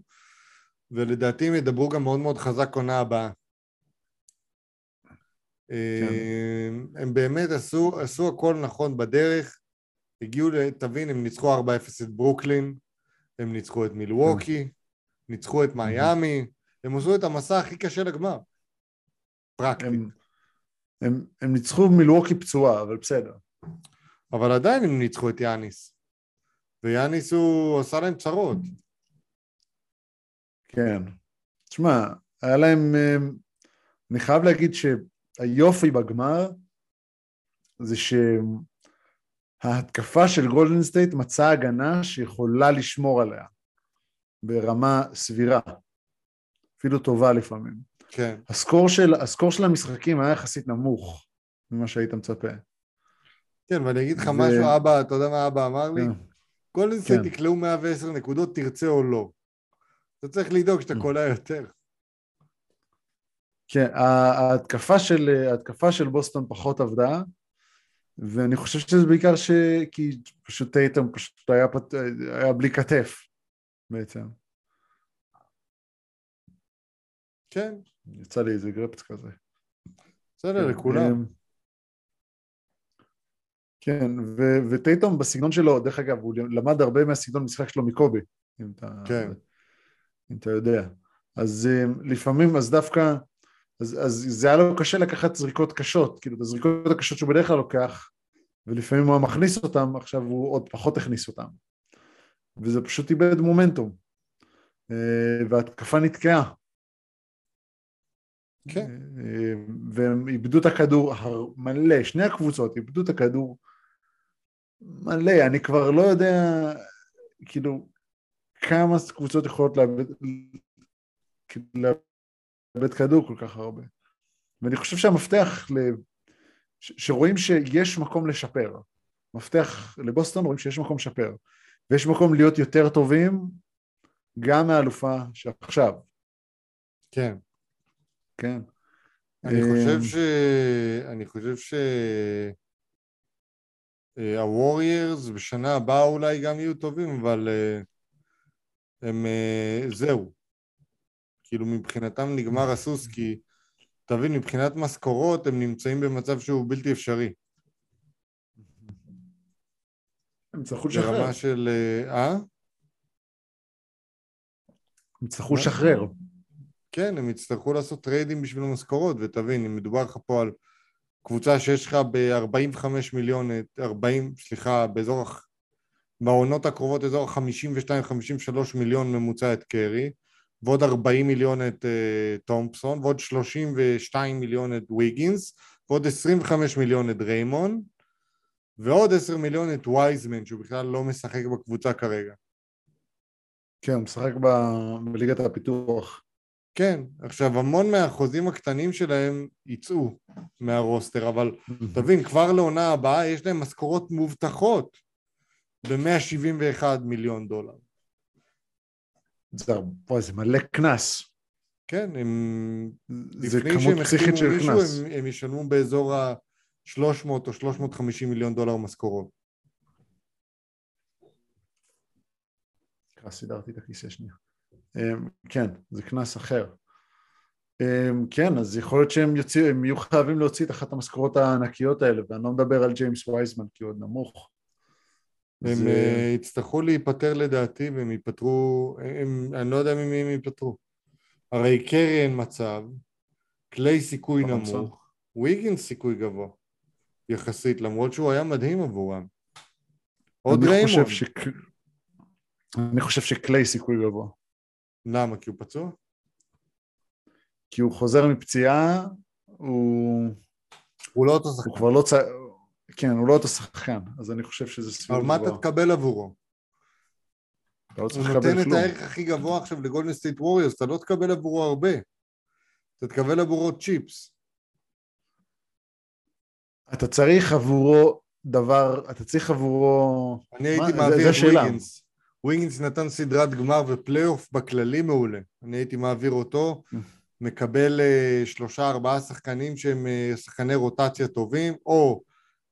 ולדעתי הם ידברו גם מאוד מאוד חזק עונה הבאה. כן. הם- הם באמת עשו, עשו הכל נכון בדרך, הגיעו, תבין, הם ניצחו 4-0 את ברוקלין, הם ניצחו את מילווקי, ניצחו את מיאמי, הם עשו את המסע הכי קשה לגמר. פרקטית. הם, הם, הם ניצחו מילווקי פצועה, אבל בסדר. אבל עדיין הם ניצחו את יאניס. ויאניס הוא עשה להם צרות. כן. תשמע, היה להם, אמ, אני חייב להגיד שהיופי בגמר זה שההתקפה של גולדן סטייט מצאה הגנה שיכולה לשמור עליה ברמה סבירה, אפילו טובה לפעמים. כן. ה score של, ה score של המשחקים היה יחסית נמוך ממה שהיית מצפה. כן, ואני אגיד לך ו- משהו, אבא, אתה יודע מה אבא אמר לי? כן. גולדן סטייט כן. יקלעו 110 נקודות, תרצה או לא. אתה צריך לדאוג שאתה אממ. קולע יותר. כן, ההתקפה של, ההתקפה של בוסטון פחות עבדה, ואני חושב שזה בעיקר ש... כי פשוט טייטום פשוט היה, פת... היה בלי כתף בעצם. כן, יצא לי איזה גרפס כזה. בסדר, כן, לכולם. אמ, כן, ו- וטייטום בסגנון שלו, דרך אגב, הוא למד הרבה מהסגנון משחק שלו מקובי, אם אתה, כן. אם אתה יודע. אז אמ, לפעמים, אז דווקא, אז, אז זה היה לו קשה לקחת זריקות קשות, כאילו את הזריקות הקשות שהוא בדרך כלל לוקח, ולפעמים הוא היה מכניס אותם, עכשיו הוא עוד פחות הכניס אותם. וזה פשוט איבד מומנטום. אה, וההתקפה נתקעה. כן. אה, והם איבדו את הכדור מלא, שני הקבוצות איבדו את הכדור מלא, אני כבר לא יודע, כאילו, כמה קבוצות יכולות לאבד, לאבד כדור כל כך הרבה. ואני חושב שהמפתח, ל... ש... שרואים שיש מקום לשפר. מפתח לבוסטון רואים שיש מקום לשפר. ויש מקום להיות יותר טובים גם מהאלופה שעכשיו. כן. כן. אני חושב ש... אני חושב ש... הווריירס בשנה הבאה אולי גם יהיו טובים, אבל אה, הם... אה, זהו. כאילו מבחינתם נגמר הסוס, כי תבין, מבחינת משכורות הם נמצאים במצב שהוא בלתי אפשרי. הם יצטרכו לשחרר. ברמה של... אה? הם יצטרכו לשחרר. כן, הם יצטרכו לעשות trade ים בשביל המשכורות, ותבין, אם מדובר לך פה על קבוצה שיש לך ב-45 מיליון, 40, סליחה, באזור, בעונות הקרובות אזור ה-52-53 מיליון ממוצע את קרי, ועוד 40 מיליון את uh, תומפסון, ועוד 32 מיליון את ויגינס, ועוד 25 מיליון את ריימון, ועוד 10 מיליון את וייזמן, שהוא בכלל לא משחק בקבוצה כרגע. כן, הוא משחק ב- בליגת הפיתוח. כן, עכשיו המון מהחוזים הקטנים שלהם יצאו מהרוסטר, אבל תבין, כבר לעונה הבאה יש להם משכורות מובטחות ב-171 מיליון דולר. זה, וואי, זה מלא קנס. כן, הם... זה לפני כמות שהם פסיכית החתימו של מישהו, קנס. הם, הם ישלמו באזור ה-300 או 350 מיליון דולר משכורות. סידרתי את הכיסא שנייה. אמ, כן, זה קנס אחר. אמ, כן, אז יכול להיות שהם יוציאו, הם יהיו חייבים להוציא את אחת המשכורות הענקיות האלה, ואני לא מדבר על ג'יימס וייזמן כי הוא עוד נמוך. הם זה- אה, יצטרכו להיפטר לדעתי, והם ייפטרו, הם, אני לא יודע ממי הם ייפטרו. הרי קרי אין מצב, קליי סיכוי תומפסון. נמוך, ויגינס סיכוי גבוה, יחסית, למרות שהוא היה מדהים עבורם. עוד אני ריימון. חושב ש... אני חושב שקליי סיכוי גבוה. למה? כי הוא פצוע? כי הוא חוזר מפציעה, הוא, הוא לא אותו הוא שחקן. כבר לא צ... כן, הוא לא אותו שחקן, אז אני חושב שזה סביבות אבל מה אתה גבוה. תקבל עבורו? אתה לא צריך הוא לקבל נותן את כלום. הערך הכי גבוה עכשיו לגולדן סטייט ווריורס, אתה לא תקבל עבורו הרבה. אתה תקבל עבורו צ'יפס. אתה צריך עבורו דבר, אתה צריך עבורו... אני הייתי מעביר את. וויגינס. וויגינס נתן סדרת גמר ופלייאוף בכללי מעולה. אני הייתי מעביר אותו, מקבל אה, שלושה ארבעה שחקנים שהם אה, שחקני רוטציה טובים, או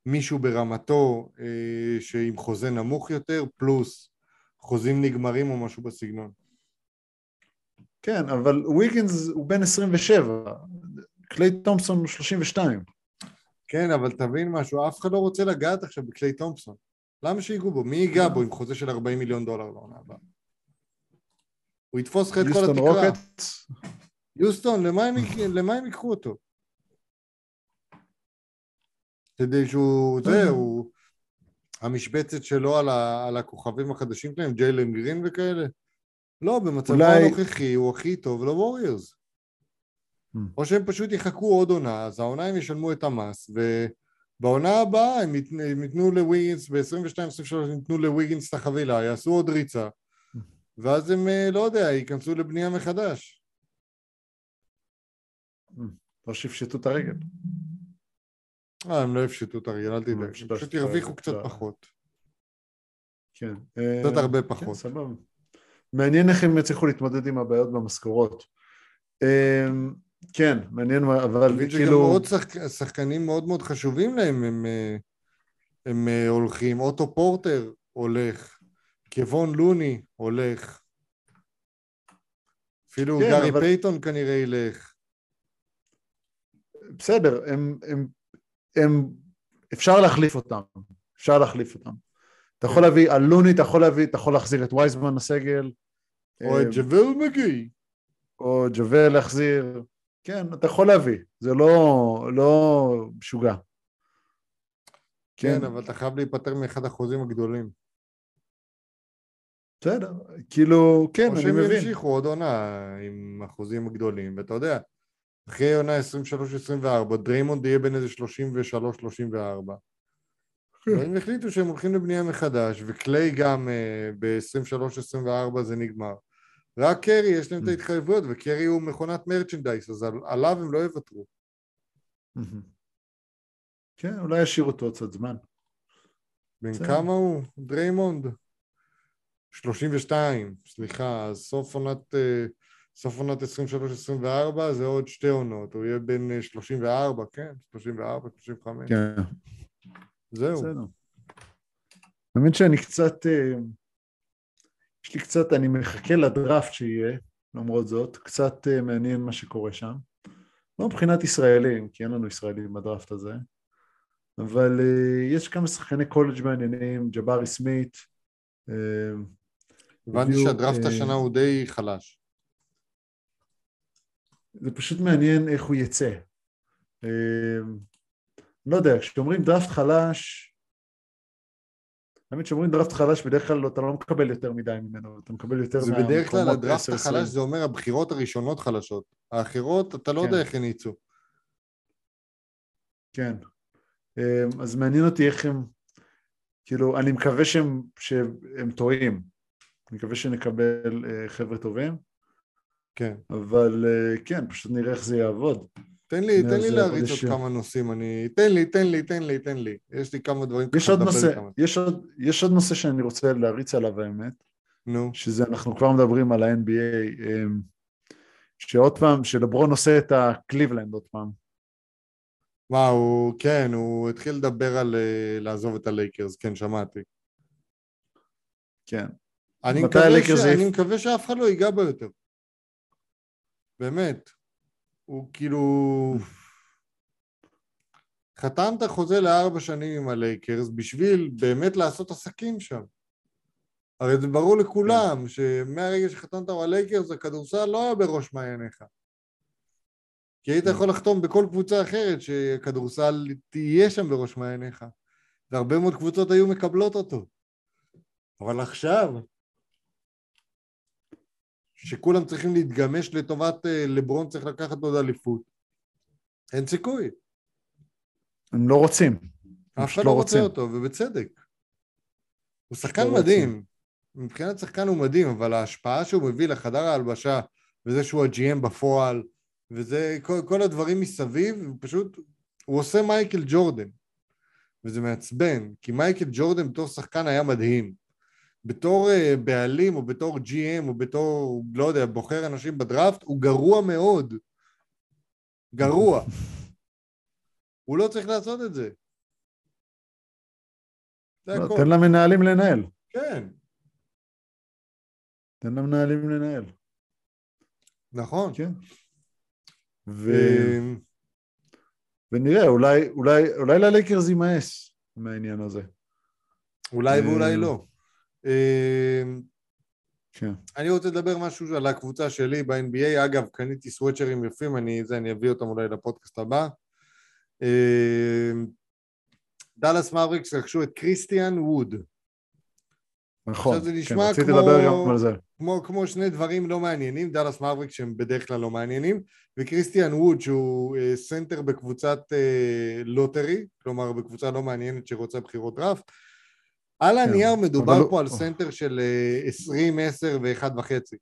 מישהו ברמתו אה, שעם חוזה נמוך יותר, פלוס חוזים נגמרים או משהו בסגנון. כן, אבל ויגינס הוא בן 27, קליי תומפסון הוא 32. כן, אבל תבין משהו, אף אחד לא רוצה לגעת עכשיו בקליי תומפסון. למה שיגעו בו? מי ייגע בו עם חוזה של 40 מיליון דולר לעונה הבאה? הוא יתפוס לך את כל יוסטון התקרה. יוסטון, למה הם, למה הם ייקחו אותו? כדי שהוא, זה, הוא... המשבצת שלו על, ה, על הכוכבים החדשים שלהם, ג'יילן גרין וכאלה? לא, במצבו אולי- הנוכחי הוא הכי טוב לווריורס. Hmm. או שהם פשוט יחכו עוד עונה, אז העונה הם ישלמו את המס, ובעונה הבאה הם ית- הם ייתנו לוויגינס, ב-22-23 הם ייתנו לוויגינס את החבילה, יעשו עוד ריצה, ואז הם, אה, לא יודע, ייכנסו לבנייה מחדש. לא שיפשטו את הרגל. אה, הם לא יפשטו את הרגל, אל תדאג, פשוט ירוויחו קצת. פחות. כן. קצת אה, הרבה כן, פחות. סבבה. מעניין איך הם יצליחו להתמודד עם הבעיות במשכורות. אה, כן, מעניין, אבל כאילו... עוד שחק- שחקנים מאוד מאוד חשובים להם, הם, אה, הם אה, הולכים, אוטו פורטר הולך, קוון לוני הולך, אפילו כן, גארי אבל- פייתון כנראה ילך. בסדר, הם, הם, הם, אפשר להחליף אותם, אפשר להחליף אותם. אתה יכול כן. להביא, על לוני אתה יכול להביא, אתה יכול להחזיר את וייזמן לסגל, או את אה, ג'אוול מגי. או ג'וול להחזיר, כן, אתה יכול להביא, זה לא, לא משוגע. כן, אבל אתה חייב להיפטר מאחד החוזים הגדולים. בסדר, כאילו, כן, או אני שהם מבין. ימשיכו עוד עונה עם החוזים הגדולים, ואתה יודע, אחרי עונה 23-24, דריימונד יהיה בין איזה 33-34. והם החליטו שהם הולכים לבנייה מחדש, וקליי גם אה, ב-23-24 זה נגמר. רק קרי, יש להם את ההתחייבויות, וקרי הוא מכונת merchandise, אז על, עליו הם לא יוותרו. כן, אולי ישאירו אותו עוד קצת זמן. בן. כמה הוא? דריימונד? 32, סליחה, אז סוף עונת, אה, סוף עונת 23-24 זה עוד שתי עונות, הוא יהיה בן אה, 34, כן, 34, 35, כן, זהו. בסדר. האמת שאני קצת, אה, יש לי קצת, אני מחכה לדראפט שיהיה, למרות זאת, קצת אה, מעניין מה שקורה שם. לא מבחינת ישראלים, כי אין לנו ישראלים בדראפט הזה, אבל אה, יש כמה שחקני קולג' מעניינים, ג'בארי סמית, אה, הבנתי שהדראפט אה, השנה הוא די חלש. זה פשוט מעניין איך הוא יצא. אה, לא יודע, כשאומרים דראפט חלש, האמת שאומרים דראפט חלש, בדרך כלל אתה לא מקבל יותר מדי ממנו, אתה מקבל יותר זה בדרך כלל הדראפט 10-20. החלש זה אומר הבחירות הראשונות חלשות, האחרות אתה לא כן. יודע איך הן יצאו. כן. אה, אז מעניין אותי איך הם, כאילו, אני מקווה שהם, שהם טועים. אני מקווה שנקבל אה, חבר'ה טובים, כן. אבל אה, כן, פשוט נראה איך זה יעבוד. תן לי, תן לי להריץ עוד כמה נושאים, אני... תן לי, תן לי, תן לי, תן לי. יש לי כמה דברים יש עוד נושא. יש עוד, יש עוד נושא שאני רוצה להריץ עליו האמת, נו, שזה אנחנו כבר מדברים על ה-NBA, אמ, שעוד פעם, שלברון עושה את הקליבלנד עוד פעם. מה, הוא... כן, הוא התחיל לדבר על אה, לעזוב את הלייקרס, כן, שמעתי. כן. אני מקווה, ש... אני מקווה שאף אחד לא ייגע בו יותר. באמת. הוא כאילו... חתמת חוזה לארבע שנים עם הלייקרס בשביל באמת לעשות עסקים שם. הרי זה ברור לכולם שמהרגע שחתמת עם הלייקרס הכדורסל לא היה בראש מעייניך. כי היית יכול לחתום בכל קבוצה אחרת שכדורסל תהיה שם בראש מעייניך. והרבה מאוד קבוצות היו מקבלות אותו. אבל עכשיו, שכולם צריכים להתגמש לטובת אה, לברון צריך לקחת עוד אליפות, אין סיכוי. הם לא רוצים. אף אחד לא רוצה אותו, ובצדק. הוא שחקן לא מדהים. מבחינת שחקן הוא מדהים, אבל ההשפעה שהוא מביא לחדר ההלבשה, וזה שהוא ה-GM בפועל, וזה, כל, כל הדברים מסביב, הוא פשוט, הוא עושה מייקל ג'ורדן. וזה מעצבן, כי מייקל ג'ורדן בתור שחקן היה מדהים. בתור uh, בעלים, או בתור GM, או בתור, לא יודע, בוחר אנשים בדראפט, הוא גרוע מאוד. גרוע. הוא לא צריך לעשות את זה. זה לא, הכל. תן למנהלים לנהל. כן, תן למנהלים לנהל. נכון. כן. ו... אמ, ונראה, אולי, אולי, אולי ללייקרס יימאס מהעניין הזה. אולי ואולי אמ, לא. אמ, כן. אני רוצה לדבר משהו על הקבוצה שלי ב-NBA. אגב, קניתי סווטשירטים יפים, אני, זה, אני אביא אותם אולי לפודקאסט הבא. אמ, דאלאס מבריקס רכשו את קריסטיאן ווד. נכון. עכשיו זה כן, נשמע רציתי כמו- לדבר גם על זה. כמו, כמו שני דברים לא מעניינים, דאלאס מבריקס שהם בדרך כלל לא מעניינים, וקריסטיאן ווד שהוא אה, סנטר בקבוצת אה, lottery, כלומר בקבוצה לא מעניינת שרוצה בחירות דראפט. על כן, הנייר מדובר אבל- פה על סנטר של אה, 20, 10 ו-1 וחצי.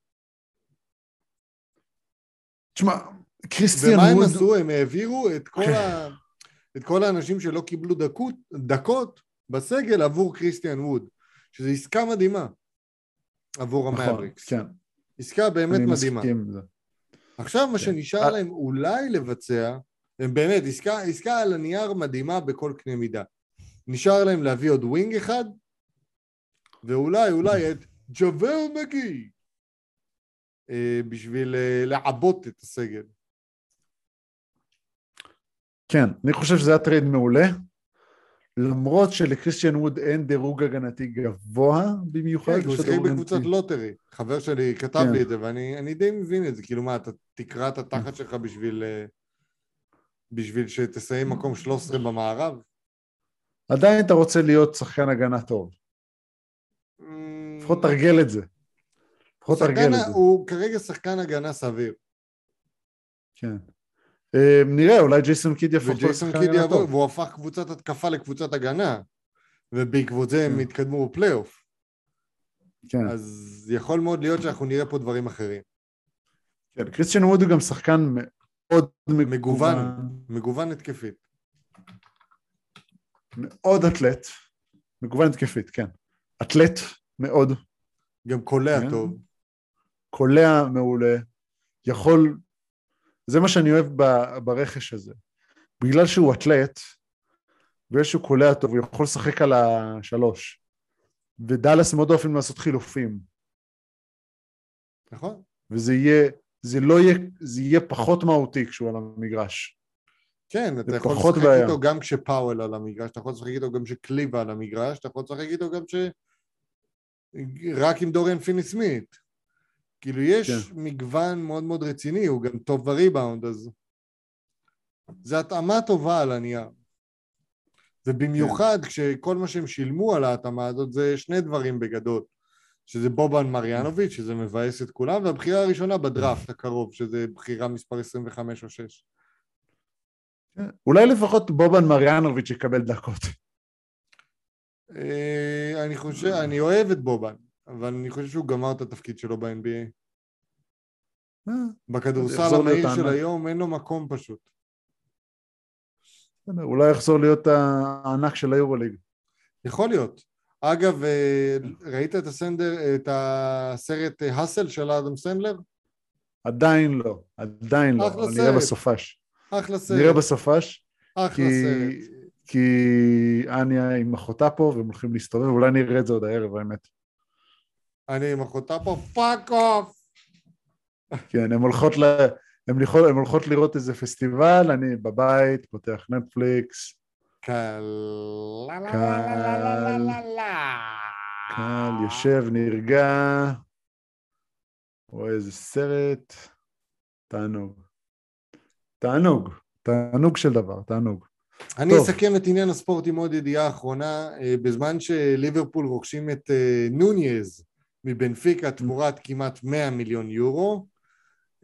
תשמע, קריסטיאן ומה הם. עשו? הם העבירו את כל, ה... את כל האנשים שלא קיבלו דקות, דקות בסגל עבור קריסטיאן ווד, שזו עסקה מדהימה עבור נכון, המאבריקס. כן, עסקה באמת מדהימה. עכשיו מה כן. שנשאר אה. להם אולי לבצע, הם באמת, עסקה, עסקה על הנייר מדהימה בכל קנה מידה. נשאר להם להביא עוד wing אחד, ואולי, אולי את ג'אוול מגי, אה, בשביל אה, לעבות את הסגל. כן, אני חושב שזה היה טרייד מעולה, למרות שלקריסטיאן ווד אין דירוג הגנתי גבוה במיוחד. כן, הוא שיחק בקבוצת lottery. חבר שלי כתב כן. לי את זה, ואני אני די מבין את זה. כאילו מה, אתה תקרע את התחת שלך בשביל... אה, בשביל שתסיים מקום 13 במערב? עדיין אתה רוצה להיות שחקן הגנה טוב. לפחות תרגל את זה. לפחות תרגל את זה. הוא כרגע שחקן הגנה סביר. כן. אה, נראה, אולי ג'ייסון קיד יהפוך להיות וג'ייסון שחקן קיד הגנה יעבור, טוב. והוא הפך קבוצת התקפה לקבוצת הגנה. ובעקבות זה הם כן. התקדמו בפלייאוף. כן, אז יכול מאוד להיות שאנחנו נראה פה דברים אחרים. כן. קריסטיאן ווד הוא גם שחקן מאוד מגוון, מגוון התקפית. מאוד אתלט, מגוון התקפית, כן. אתלט מאוד, גם קולע כן. טוב. קולע מעולה, יכול, זה מה שאני אוהב ברכש הזה. בגלל שהוא אתלט, בגלל שהוא קולע טוב, הוא יכול לשחק על השלוש. ודאלאס מאוד אוהבים לעשות חילופים, נכון? וזה יהיה, זה לא יהיה, זה יהיה פחות מהותי כשהוא על המגרש. כן, אתה יכול לשחק בעיה. איתו גם כשפאוול על המגרש, אתה יכול לשחק איתו גם כשקליבה על המגרש, אתה יכול לשחק איתו גם ש... רק עם דוריאן פיני סמית. כאילו יש כן. מגוון מאוד מאוד רציני, הוא גם טוב בריבאונד, אז... זה התאמה טובה על הנייר. ובמיוחד כשכל מה שהם שילמו על ההתאמה הזאת זה שני דברים בגדול. שזה בובן מריאנוביץ', שזה מבאס את כולם, והבחירה הראשונה בדראפט הקרוב, שזה בחירה מספר 25 או 6. אולי לפחות בובן מריאנוביץ' יקבל דקות. אה, אני חושב, אני אוהב את בובן, אבל אני חושב שהוא גמר את התפקיד שלו ב-NBA. אה, בכדורסל המהיר של. היום אין לו מקום פשוט. אולי יחזור להיות הענק של היורוליג. יכול להיות. אגב, אה, ראית את הסנדר, את הסרט האסל של אדם סנדלר? עדיין לא, עדיין לא, אחלה אבל נראה סרט. בסופש. אחלה סרט. נראה בסופש, אחלה כי, סרט. כי אניה עם אחותה פה והם הולכים להסתובב, אולי נראה את זה עוד הערב האמת. אני עם אחותה פה, fuck off! כן, הן הולכות, ל... הן הולכות, הן הולכות לראות איזה פסטיבל, אני בבית, פותח נטפליקס, קל... קל. קל, יושב, נרגע, רואה איזה סרט, תענוג. תענוג, תענוג של דבר, תענוג. אני טוב. אסכם את עניין הספורט עם עוד ידיעה אחרונה. אה, בזמן שליברפול רוכשים את אה, נוניז מבנפיקה תמורת כמעט 100 מיליון יורו,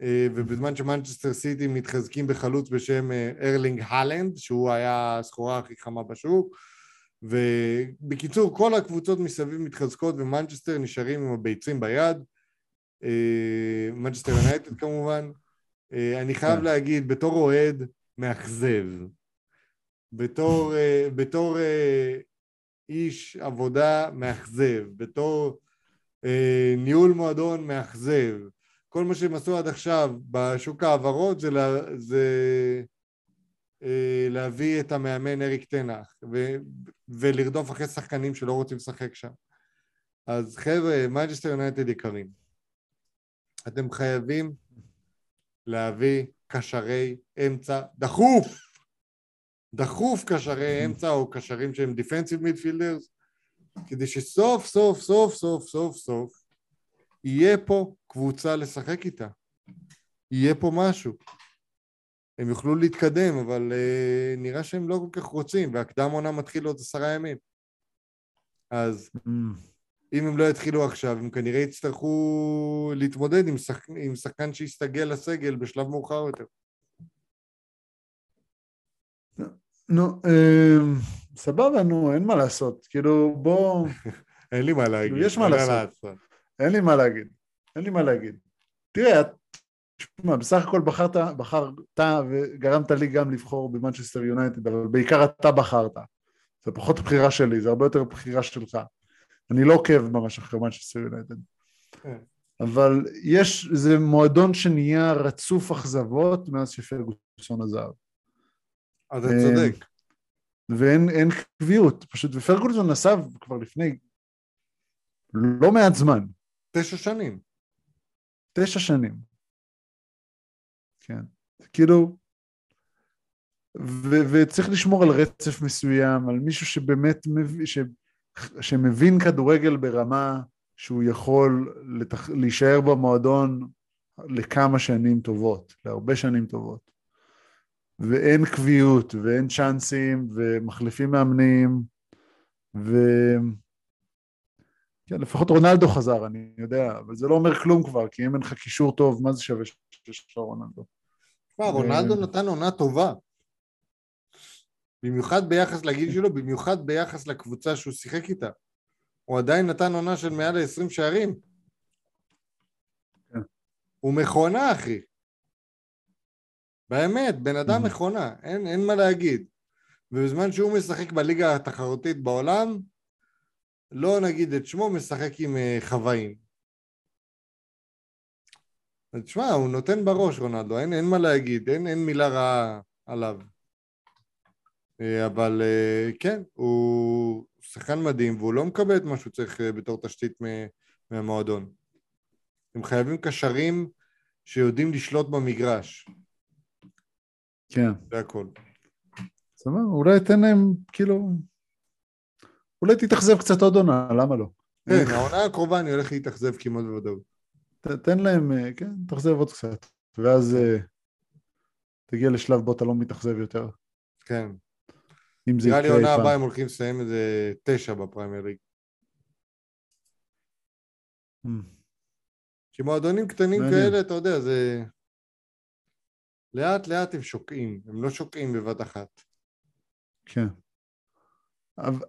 אה, ובזמן שמנצ'סטר סיטי מתחזקים בחלוץ בשם ארלינג הולאנד, שהוא היה הסחורה הכי חמה בשוק, ובקיצור כל הקבוצות מסביב מתחזקות ומנצ'סטר נשארים עם הביצים ביד, מנצ'סטר יונייטד כמובן. אני חייב כן. להגיד, בתור אוהד, מאכזב. בתור, אה, בתור אה, איש עבודה מאכזב, בתור אה, ניהול מועדון מאכזב. כל מה שהם עשו עד עכשיו בשוק ההעברות זה, לה, זה אה, להביא את המאמן אריק טן האח ו, ולרדוף אחרי שחקנים שלא רוצים לשחק שם. אז חבר'ה, מנצ'סטר יונייטד יקרים, אתם חייבים להביא קשרי אמצע דחוף! דחוף קשרי אמצע או קשרים שהם defensive midfielders כדי שסוף סוף סוף סוף סוף סוף יהיה פה קבוצה לשחק איתה. יהיה פה משהו. הם יוכלו להתקדם אבל uh, נראה שהם לא כל כך רוצים והקדם עונה מתחיל עוד עשרה ימים. אז Mm, אם הם לא יתחילו עכשיו הם כנראה יצטרכו להתמודד עם, שח... עם שחקן שיסתגל לסגל בשלב מאוחר יותר נו, אמ, סבבה, נו, אין מה לעשות. כאילו, בוא, אין לי מה להגיד יש מה לעשות. אין לי מה להגיד. אין לי מה להגיד. תראה, את- תשמע, בסך הכל בחרת, בחרת וגרמת לי גם לבחור במנצ'סטר יונייטד, אבל בעיקר אתה בחרת. זה פחות בחירה שלי, זה הרבה יותר בחירה שלך. אני לא עוקב ממש אחרי מנצ'סטר יונייטד. כן. אבל יש, זה מועדון שנהיה רצוף אכזבות מאז שפרגוסון עזב. אתה צודק. ואין אין קביעות, פשוט, ופרגוסון נסב כבר לפני לא מעט זמן, תשע שנים. תשע שנים. כן, כאילו, ו- וצריך לשמור על רצף מסוים, על מישהו שבאמת מבין, ש- שמבין כדורגל ברמה שהוא יכול לתח... להישאר במועדון לכמה שנים טובות, להרבה שנים טובות. ואין קביעות, ואין צ'אנסים, ומחליפים מאמנים, ו... כן, לפחות רונלדו חזר, אני יודע, אבל זה לא אומר כלום כבר, כי אם אין לך קישור טוב, מה זה שווה שיש לך רונלדו? תשמע, רונלדו נתן עונה טובה במיוחד ביחס לגיל שלו, במיוחד ביחס לקבוצה שהוא שיחק איתה. הוא עדיין נתן עונה של מעל ל-20 שערים. כן. הוא מכונה, אחי. באמת, בן אדם Mhm. מכונה, אין, אין מה להגיד. ובזמן שהוא משחק בליגה התחרותית בעולם, לא נגיד את שמו, משחק עם אה, חוואים. תשמע, הוא נותן בראש רונלדו, אין, אין מה להגיד, אין, אין מילה רעה עליו. אה, אבל אה, כן, הוא שחקן מדהים, והוא לא מקבל את מה שהוא צריך בתור תשתית מהמועדון. הם חייבים קשרים שיודעים לשלוט במגרש, כן. זה הכל. סבבה, אולי תן להם, כאילו... אולי תתאכזב קצת עוד עונה, למה לא? כן, העונה הקרובה אני הולך להתאכזב כמעט בוודאות. תן להם, אה, כן, תאכזב עוד קצת. ואז אה, תגיע לשלב בו אתה לא מתאכזב יותר. כן. אם זה נראה לי יקרה אי עונה פעם. הבאה הם הולכים לסיים איזה תשע בפרמייר ליג. Mm. כי מועדונים קטנים. כאלה, אתה יודע, זה... לאט לאט הם שוקעים, הם לא שוקעים בבת אחת. כן.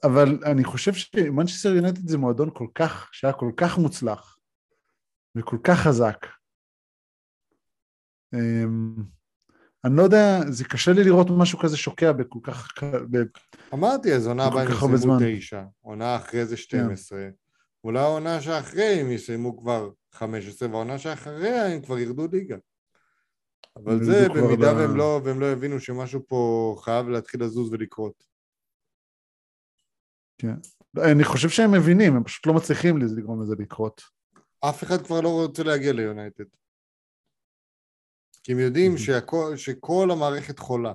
אבל- אני חושב שמנצ'סטר יונטד זה מועדון כל כך, שהיה כל כך מוצלח וכל כך חזק. אמ, אני לא יודע, זה קשה לי לראות משהו כזה שוקע בכל כך, ב- אמרתי, אז עונה הבאה הם יסיימו. תשע, עונה אחרי זה 12, אולי העונה שאחרי הם יסיימו כבר 15, והעונה שאחריה הם כבר ירדו ליגה. אבל זה במידה והם לא, והם לא הבינו שמשהו פה חייב להתחיל לזוז ולקרות. כן. אני חושב שהם מבינים, הם פשוט לא מצליחים לגרום לזה לקרות. אף אחד כבר לא רוצה להגיע ליונייטד. כי הם יודעים. שהכל, שכל המערכת חולה.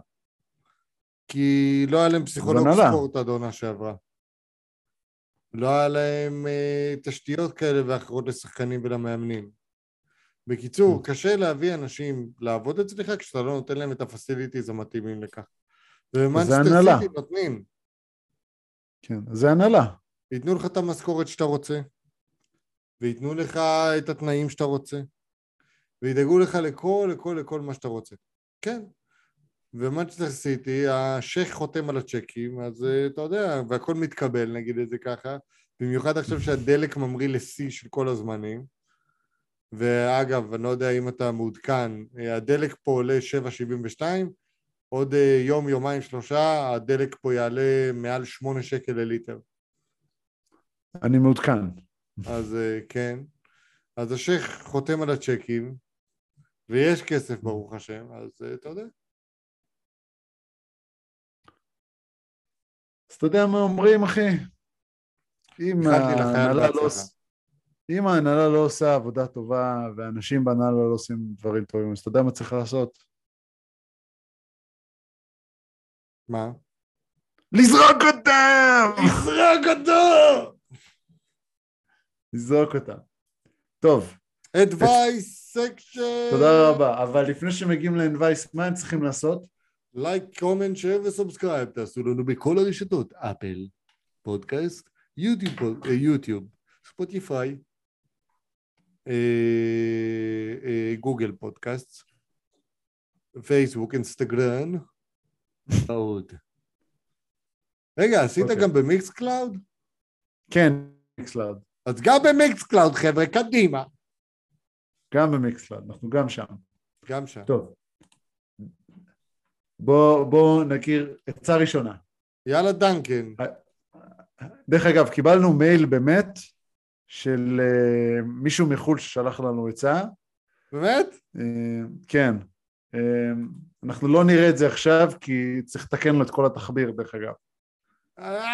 כי לא היה להם פסיכולוג. ספורט עד עונה שעברה. לא היה להם אה, תשתיות כאלה ואחרות לשחקנים ולמאמנים. בקיצור, קשה להביא אנשים לעבוד אצלך כשאתה לא נותן להם את הפסיליטיז המתאימים לכך. ובמאנסטר הנהלה. סיטי נותנים. כן, זה הנהלה. ייתנו לך את המשכורת שאתה רוצה, וייתנו לך את התנאים שאתה רוצה, וידאגו לך לכל, לכל, לכל מה שאתה רוצה. כן. ומנצ'סטר סיטי, השייח חותם על הצ'קים, אז אה, אתה יודע, והכל מתקבל, נגיד את זה ככה. במיוחד עכשיו שהדלק ממריא לשיא של כל הזמנים. ואגב, אני לא יודע אם אתה מעודכן, אה, הדלק פה עולה 7.72, עוד אה, יום, יומיים, שלושה, הדלק פה יעלה מעל 8 שקל לליטר. אני מעודכן. אז אה, כן. אז השייח חותם על הצ'קים, ויש כסף ברוך השם, אז אתה יודע. אז אתה יודע מה אומרים, אחי? אם ההנהלה לא אם ההנהלה לא עושה עבודה טובה ואנשים בהנהלה לא עושים דברים טובים, אז אתה יודע מה צריך לעשות? מה? לזרוק אותם! יזרוק אותו! לזרוק אותם. טוב, advice section! תודה רבה. אבל לפני שמגיעים ל advice, מה הם צריכים לעשות? like, comment, share ו subscribe, תעשו לנו בכל הרשתות, אפל, פודקאסט, יוטיוב, ספוטיפיי, גוגל פודקאסט, פייסבוק, אינסטגרם, מה עוד? רגע, עשית אוקיי. גם במיקס קלאוד? כן, מיקסלאוד. אז גם במיקס קלאוד, חבר'ה, קדימה. גם במיקס קלאוד, אנחנו גם שם. גם שם. טוב. בוא, בוא נכיר עצה ראשונה. יאללה, דנקן. דרך אגב, קיבלנו מייל באמת של uh, מישהו מחו"ל ששלח לנו עצה. באמת? Uh, כן. Uh, אנחנו לא נראה את זה עכשיו כי צריך לתקן לו את כל התחביר, דרך אגב.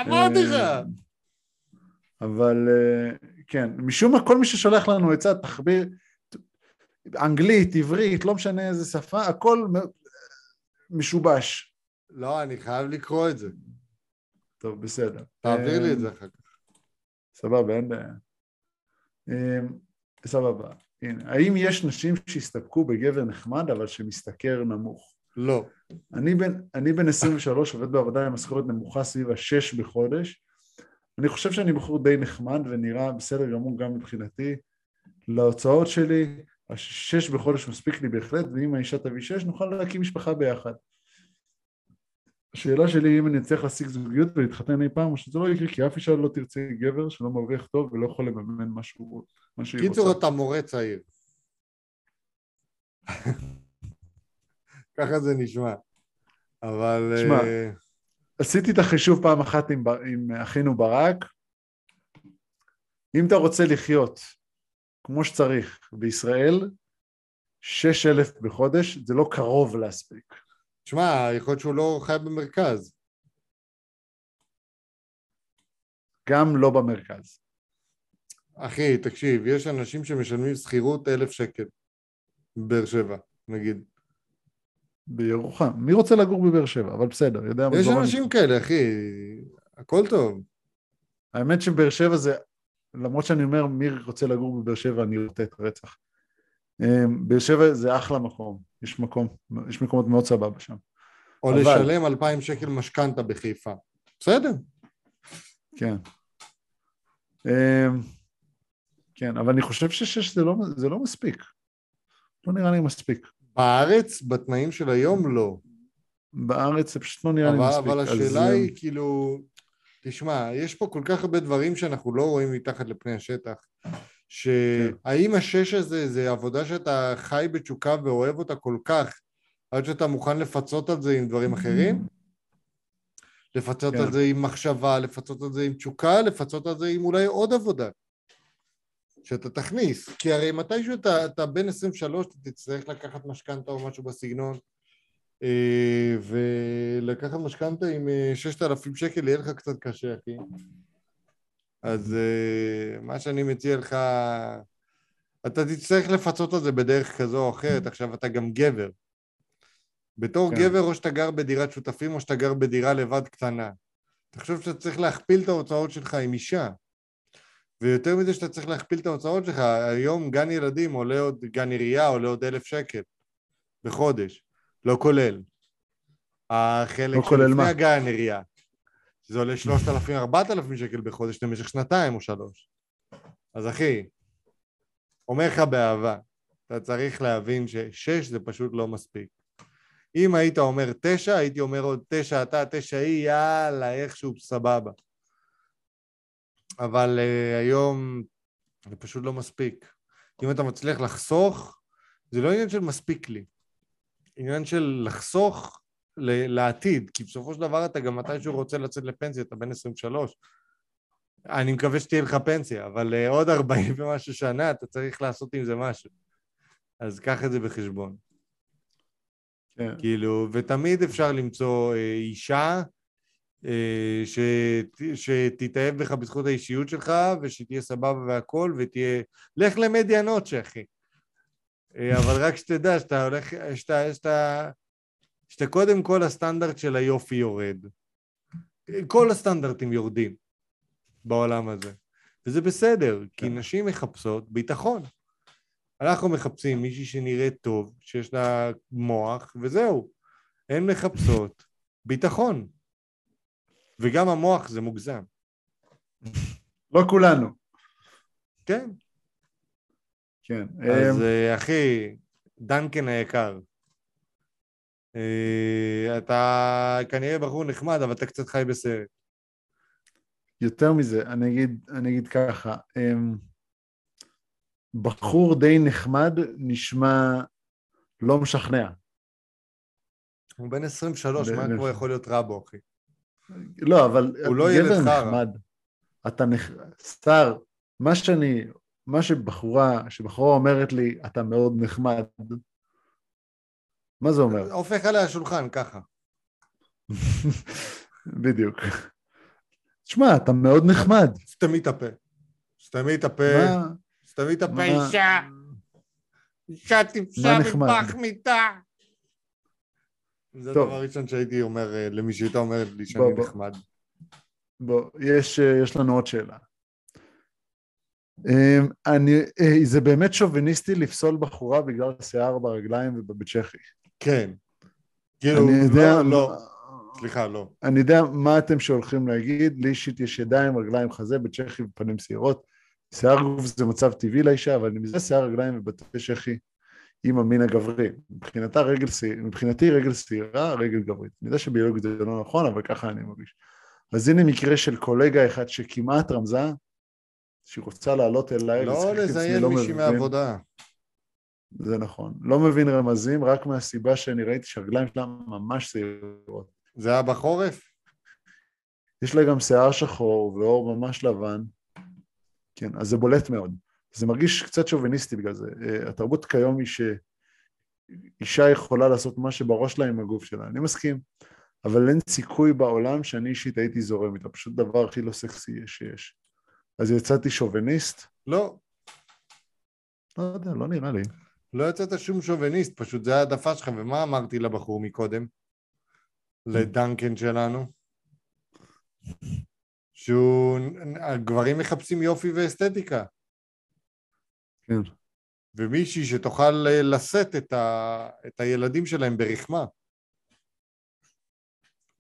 אמרתי לך. אבל uh, כן, משום מה כל מי ששולח לנו עצה, תחביר, אנגלית, עברית, לא משנה איזה שפה, הכל משובש. לא, אני חייב לקרוא את זה. טוב, בסדר. תעביר לי את זה אחר כך. סבבה, אין בעיה. אמ, סבבה. הנה, האם יש נשים שהסתפקו בגבר נחמד אבל שמשתכר נמוך? לא. אני בן, אני בן 23, עובד בעבודה עם משכורת נמוכה סביב השש בחודש. אני חושב שאני בחור די נחמד ונראה בסדר גמור גם מבחינתי. להוצאות שלי, השש בחודש מספיק לי בהחלט, ואם האישה תביא שש, נוכל להקים משפחה ביחד. השאלה שלי אם אני אצליח להשיג זוגיות ולהתחתן אי פעם, או שזה לא יקרה, כי אף אישה לא תרצה גבר שלא מרוויח טוב ולא יכול לממן משהו, מה שהיא רוצה. קיצור, אתה מורה צעיר. ככה זה נשמע. אבל... תשמע, אה, עשיתי את החישוב פעם אחת עם, עם אחינו ברק. אם אתה רוצה לחיות כמו שצריך בישראל, 6,000 בחודש, זה לא קרוב להספיק. תשמע, יכול להיות שהוא לא חי במרכז. גם לא במרכז. אחי, תקשיב, יש אנשים שמשלמים שכירות אלף שקל בבאר שבע, נגיד. בירוחם. מי רוצה לגור בבאר שבע? אבל בסדר, יודע מה יש. אנשים כאלה, אחי, הכל טוב. האמת שבאר שבע זה, למרות שאני אומר מי רוצה לגור בבאר שבע, אני רוצה את הרצח. באר שבע זה אחלה מקום, יש מקום, יש מקומות מאוד סבבה שם. או אבל- לשלם אלפיים שקל משכנתה בחיפה. בסדר. כן. אמ, כן, אבל אני חושב ששש זה לא, זה לא מספיק. לא נראה לי מספיק. בארץ, בתנאים של היום, לא. בארץ זה פשוט לא נראה לי אבל, מספיק. אבל אז, השאלה אמ, היא כאילו, תשמע, יש פה כל כך הרבה דברים שאנחנו לא רואים מתחת לפני השטח. שהאם השש הזה זה עבודה שאתה חי בתשוקה ואוהב אותה כל כך, עד שאתה מוכן לפצות על זה עם דברים אחרים? לפצות כן. על זה עם מחשבה, לפצות על זה עם תשוקה, לפצות על זה עם אולי עוד עבודה שאתה תכניס. כי הרי מתישהו אתה, אתה בן 23, אתה תצטרך לקחת משכנתה או משהו בסגנון, אה, ולקחת משכנתה עם אה, 6,000 שקל יהיה לך קצת קשה, אחי. אז אה, מה שאני מציע לך, אתה תצטרך לפצות על זה בדרך כזו או אחרת, עכשיו אתה גם גבר. בתור כן. גבר או שאתה גר בדירת שותפים או שאתה גר בדירה לבד קטנה. תחשוב שאתה צריך להכפיל את ההוצאות שלך עם אישה. ויותר מזה שאתה צריך להכפיל את ההוצאות שלך, היום גן ילדים עולה עוד, גן עירייה עולה עוד אלף שקל בחודש, לא כולל. החלק לא כולל שלפני מה? הגן עירייה, שזה עולה 3,000-4,000 שקל בחודש למשך שנתיים או שלוש. אז אחי, אומר לך באהבה, אתה צריך להבין ששש זה פשוט לא מספיק. אם היית אומר תשע, הייתי אומר עוד תשע אתה, תשע היא, יאללה, איכשהו סבבה. אבל uh, היום זה פשוט לא מספיק. אם אתה מצליח לחסוך, זה לא עניין של מספיק לי. עניין של לחסוך לעתיד, כי בסופו של דבר אתה גם מתישהו רוצה לצאת לפנסיה, אתה בן 23. אני מקווה שתהיה לך פנסיה, אבל uh, עוד 40 ומשהו שנה אתה צריך לעשות עם זה משהו. אז קח את זה בחשבון. כן. כאילו, ותמיד אפשר למצוא אה, אישה אה, שת, שתתאהב בך בזכות האישיות שלך, ושתהיה סבבה והכל, ותהיה... לך למדיה נוטשה, אחי. אה, אבל רק שתדע שאתה הולך... שאתה, שאתה, שאתה קודם כל הסטנדרט של היופי יורד. כל הסטנדרטים יורדים בעולם הזה. וזה בסדר, כי כן. נשים מחפשות ביטחון. אנחנו מחפשים מישהי שנראית טוב, שיש לה מוח, וזהו. הן מחפשות ביטחון. וגם המוח זה מוגזם. לא כולנו. כן. כן. אז אמ, אה, אחי, דנקן היקר, אתה כנראה בחור נחמד, אבל אתה קצת חי בסרט. יותר מזה, אני אגיד, אני אגיד ככה, אמ, בחור די נחמד נשמע לא משכנע. הוא בן 23, מה כבר יכול להיות רע בו, אחי? לא, אבל הוא לא ילד. נחמד. אתה נח... סטאר, מה שאני, מה שבחורה, שבחורה אומרת לי, אתה מאוד נחמד, מה זה אומר? הופך עליה השולחן, ככה. בדיוק. תשמע, אתה מאוד נחמד. סתמי את הפה. סתמי את הפה. מה? סתמי את הפה, אישה. אישה טיפשה? מפח מיטה. זה. הדבר הראשון שהייתי אומר אה, למי שהייתה אומרת לי שאני בוא. נחמד. בוא, יש, אה, יש לנו עוד שאלה. אמ, אני, אה, זה באמת שוביניסטי לפסול בחורה בגלל שיער ברגליים ובבית צ'כי. כן. כאילו, אני יודע, לא, לא. סליחה, לא. אני יודע מה אתם שהולכים להגיד, לי אישית יש ידיים, רגליים, חזה, בצ'כי ופנים שעירות. שיער גוף זה מצב טבעי לאישה, אבל אני מזה שיער רגליים ובתי צ'כי עם המין הגברי. מבחינתה רגל, מבחינתי רגל שעירה, רגל גברית. אני יודע שביולוגית זה לא נכון, אבל ככה אני מרגיש. אז הנה מקרה של קולגה אחד שכמעט רמזה, שהיא רוצה לעלות אליי, לא לזיין לא מישהי מהעבודה. זה נכון. לא מבין רמזים, רק מהסיבה שאני ראיתי שהרגליים שלה ממש שעירות. זה היה בחורף? יש לה גם שיער שחור ועור ממש לבן. כן, אז זה בולט מאוד. זה מרגיש קצת שוביניסטי בגלל זה. אה, התרבות כיום היא שאישה יכולה לעשות מה שבראש שלה עם הגוף שלה. אני מסכים. אבל אין סיכוי בעולם שאני אישית הייתי זורם איתה, פשוט דבר הכי לא סקסי שיש. אז יצאתי שוביניסט? לא. לא יודע, לא נראה לי. לא יצאת שום שוביניסט, פשוט זה העדפה שלך, ומה אמרתי לבחור מקודם? לדנקן שלנו? שהוא... הגברים מחפשים יופי ואסתטיקה. כן. ומישהי שתוכל לשאת את, ה... את הילדים שלהם ברחמה.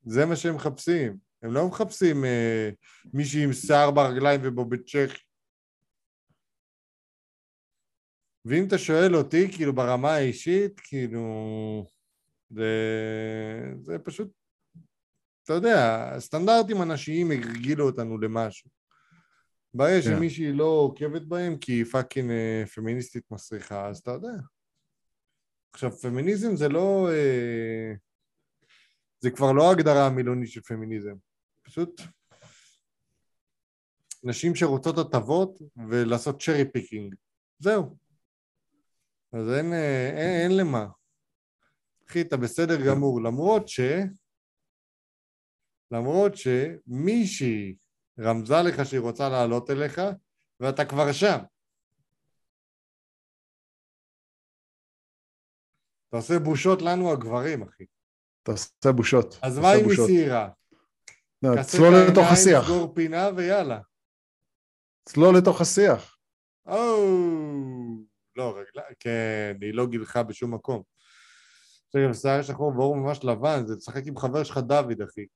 זה מה שהם מחפשים. הם לא מחפשים אה, מישהי עם שיער ברגליים ובובצ'ך. ואם אתה שואל אותי, כאילו ברמה האישית, כאילו, זה, זה פשוט, אתה יודע, הסטנדרטים הנשיים הרגילו אותנו למשהו. yeah. כן. שמישהי לא עוקבת בהם כי היא פאקינג אה, פמיניסטית מסריחה, אז אתה יודע. עכשיו, פמיניזם זה לא... אה, זה כבר לא הגדרה המילונית של פמיניזם. פשוט נשים שרוצות הטבות ולעשות cherry picking. זהו. אז אין, אין, אין למה. אחי, אתה בסדר גמור, למרות ש... למרות שמישהי רמזה לך שהיא רוצה לעלות אליך, ואתה כבר שם. אתה עושה בושות לנו הגברים, אחי. אתה עושה בושות. אז מה אם היא צעירה? צלול לתוך השיח. סגור פינה ויאללה. צלול לתוך השיח. או, לא, רגלה, כן, היא לא גילחה בשום מקום. יש גם שיער שחור ואור ממש לבן, זה לשחק עם חבר שלך דוד, אחי.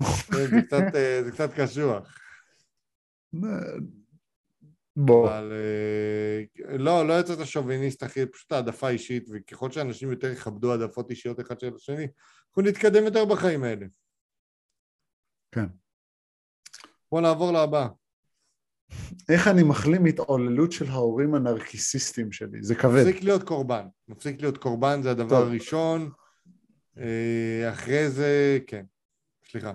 זה קצת, אה, זה קצת קשוח. בוא. אבל אה, לא, לא יצאת שוביניסט, אחי, פשוט העדפה אישית, וככל שאנשים יותר יכבדו העדפות אישיות אחד של השני, אנחנו נתקדם יותר בחיים האלה. כן. בוא נעבור להבא. איך אני מחלים התעוללות של ההורים הנרקיסיסטים שלי? זה כבד. מפסיק להיות קורבן. מפסיק להיות קורבן, זה הדבר טוב. הראשון. אה, אחרי זה, כן. סליחה.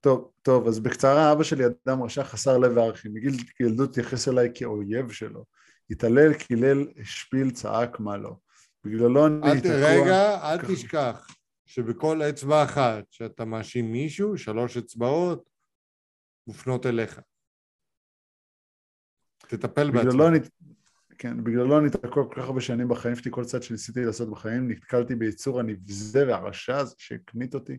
טוב, טוב, אז בקצרה, אבא שלי אדם רשע חסר לב וערכים. מגיל ילדות התייחס אליי כאויב שלו. התעלל, קילל, השפיל, צעק, מה לא. בגללו אני תקוע... רגע, אל כך... תשכח שבכל אצבע אחת שאתה מאשים מישהו, שלוש אצבעות מופנות אליך. תטפל בעצמך. אני... כן, בגללו אני תקוע כל כך הרבה שנים בחיים שלי, כל צד שניסיתי לעשות בחיים, נתקלתי ביצור הנבזה והרשע הזה שהקנית אותי.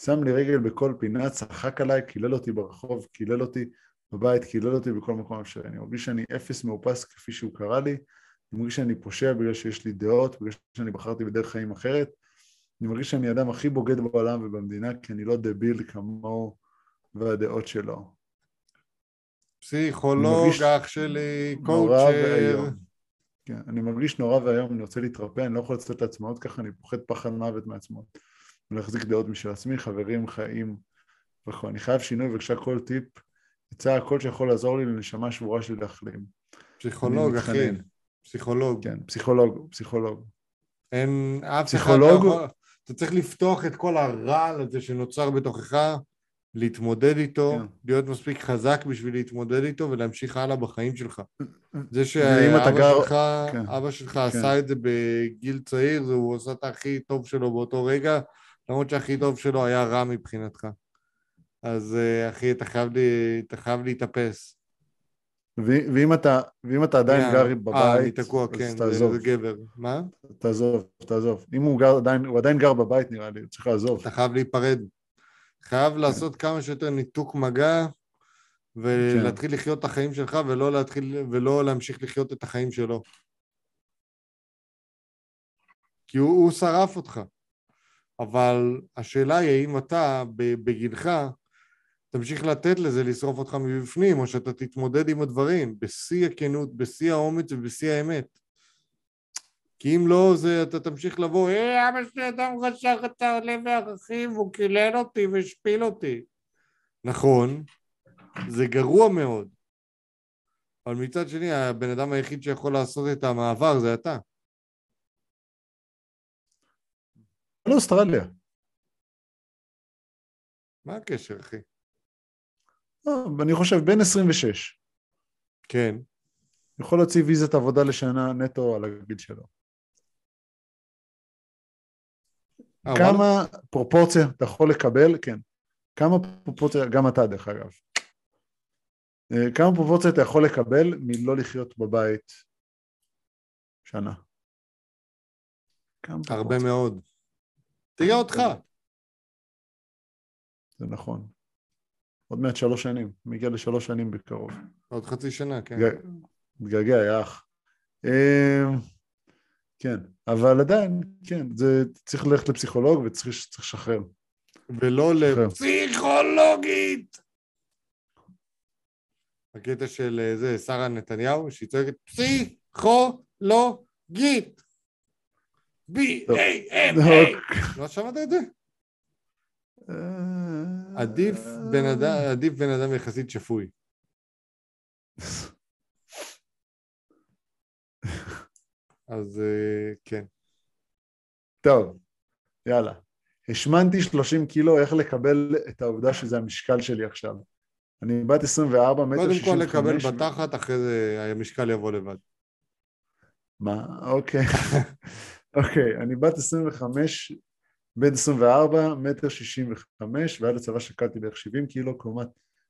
שם לי רגל בכל פינה, צחק עליי, קילל אותי ברחוב, קילל אותי בבית, קילל אותי בכל מקום אפשרי. אני מרגיש שאני אפס מאופס כפי שהוא קרא לי, אני מרגיש שאני פושע בגלל שיש לי דעות, בגלל שאני בחרתי בדרך חיים אחרת. אני מרגיש שאני האדם הכי בוגד בעולם ובמדינה, כי אני לא דביל כמוהו והדעות שלו. פסיכולוג, אח שלי, קואוצ'ר. כן, אני מרגיש נורא ואיום, אני רוצה להתרפא, אני לא יכול לצאת לעצמאות ככה, אני פוחד פחד מוות מעצמאות. ולהחזיק דעות משל עצמי, חברים, חיים וכו'. אני חייב שינוי, בבקשה כל טיפ, יצא הכל שיכול לעזור לי לנשמה שבורה שלי להחלים. פסיכולוג, אחי. פסיכולוג. כן, פסיכולוג, פסיכולוג. אין אף פסיכולוג... אחד לא יכול... אתה צריך לפתוח את כל הרעל הזה שנוצר בתוכך, להתמודד איתו, כן. להיות מספיק חזק בשביל להתמודד איתו ולהמשיך הלאה בחיים שלך. זה שאבא גר... שלך, כן. אבא שלך כן. עשה את זה בגיל צעיר, הוא עשה את הכי טוב שלו באותו רגע, למרות שהכי טוב שלו היה רע מבחינתך. אז אה, אחי, אתה חייב, לי, אתה חייב להתאפס. ואם אתה, ואם אתה עדיין yeah. גר אה, בבית, אה, אני תקוע, כן, תעזוב. זה גבר. מה? תעזוב, תעזוב. אם הוא, גר, עדיין, הוא עדיין גר בבית, נראה לי, צריך לעזוב. אתה חייב להיפרד. חייב. לעשות כמה שיותר ניתוק מגע, ולהתחיל כן. לחיות את החיים שלך, ולא, להתחיל, ולא להמשיך לחיות את החיים שלו. כי הוא, הוא שרף אותך. אבל השאלה היא האם אתה בגילך תמשיך לתת לזה לשרוף אותך מבפנים, או שאתה תתמודד עם הדברים בשיא הכנות, בשיא האומץ ובשיא האמת. כי אם לא, זה, אתה תמשיך לבוא, אה, אבא שלי אדם חשך את העולה והערכים, והוא קילל אותי והשפיל אותי. נכון, זה גרוע מאוד. אבל מצד שני, הבן אדם היחיד שיכול לעשות את המעבר זה אתה. לאוסטרליה. מה הקשר, אחי? לא, אני חושב בין 26. כן. יכול להוציא ויזת עבודה לשנה נטו על הגיל שלו. כמה פרופורציה אתה יכול לקבל, כן, כמה פרופורציה, גם אתה דרך אגב, אה, כמה פרופורציה אתה יכול לקבל מלא לחיות בבית שנה? הרבה? מאוד. תראה אותך. זה נכון. עוד מעט שלוש שנים, מגיע לשלוש שנים בקרוב. עוד חצי שנה, כן. מתגע- מתגעגע, יא אח. אמ, כן, אבל עדיין, כן, זה צריך ללכת לפסיכולוג וצריך צריך לשחרר. ולא. לפסיכולוגית. הקטע של אה, זה, שרה נתניהו, שהיא צועקת פסיכולוגית. B-A-M-A. לא שמעת את זה? אדם, עדיף בן אדם יחסית שפוי. אז אה, כן. טוב, יאללה. השמנתי 30 קילו, איך לקבל את העובדה שזה המשקל שלי עכשיו. אני בת 24, מטר קודם 65. כל לקבל בתחת, אחרי זה המשקל יבוא לבד. מה? אוקיי. אוקיי, אני בת 25, בן 24, מטר 65, ועד הצבא שקלתי בערך 70 קילו, כלומר,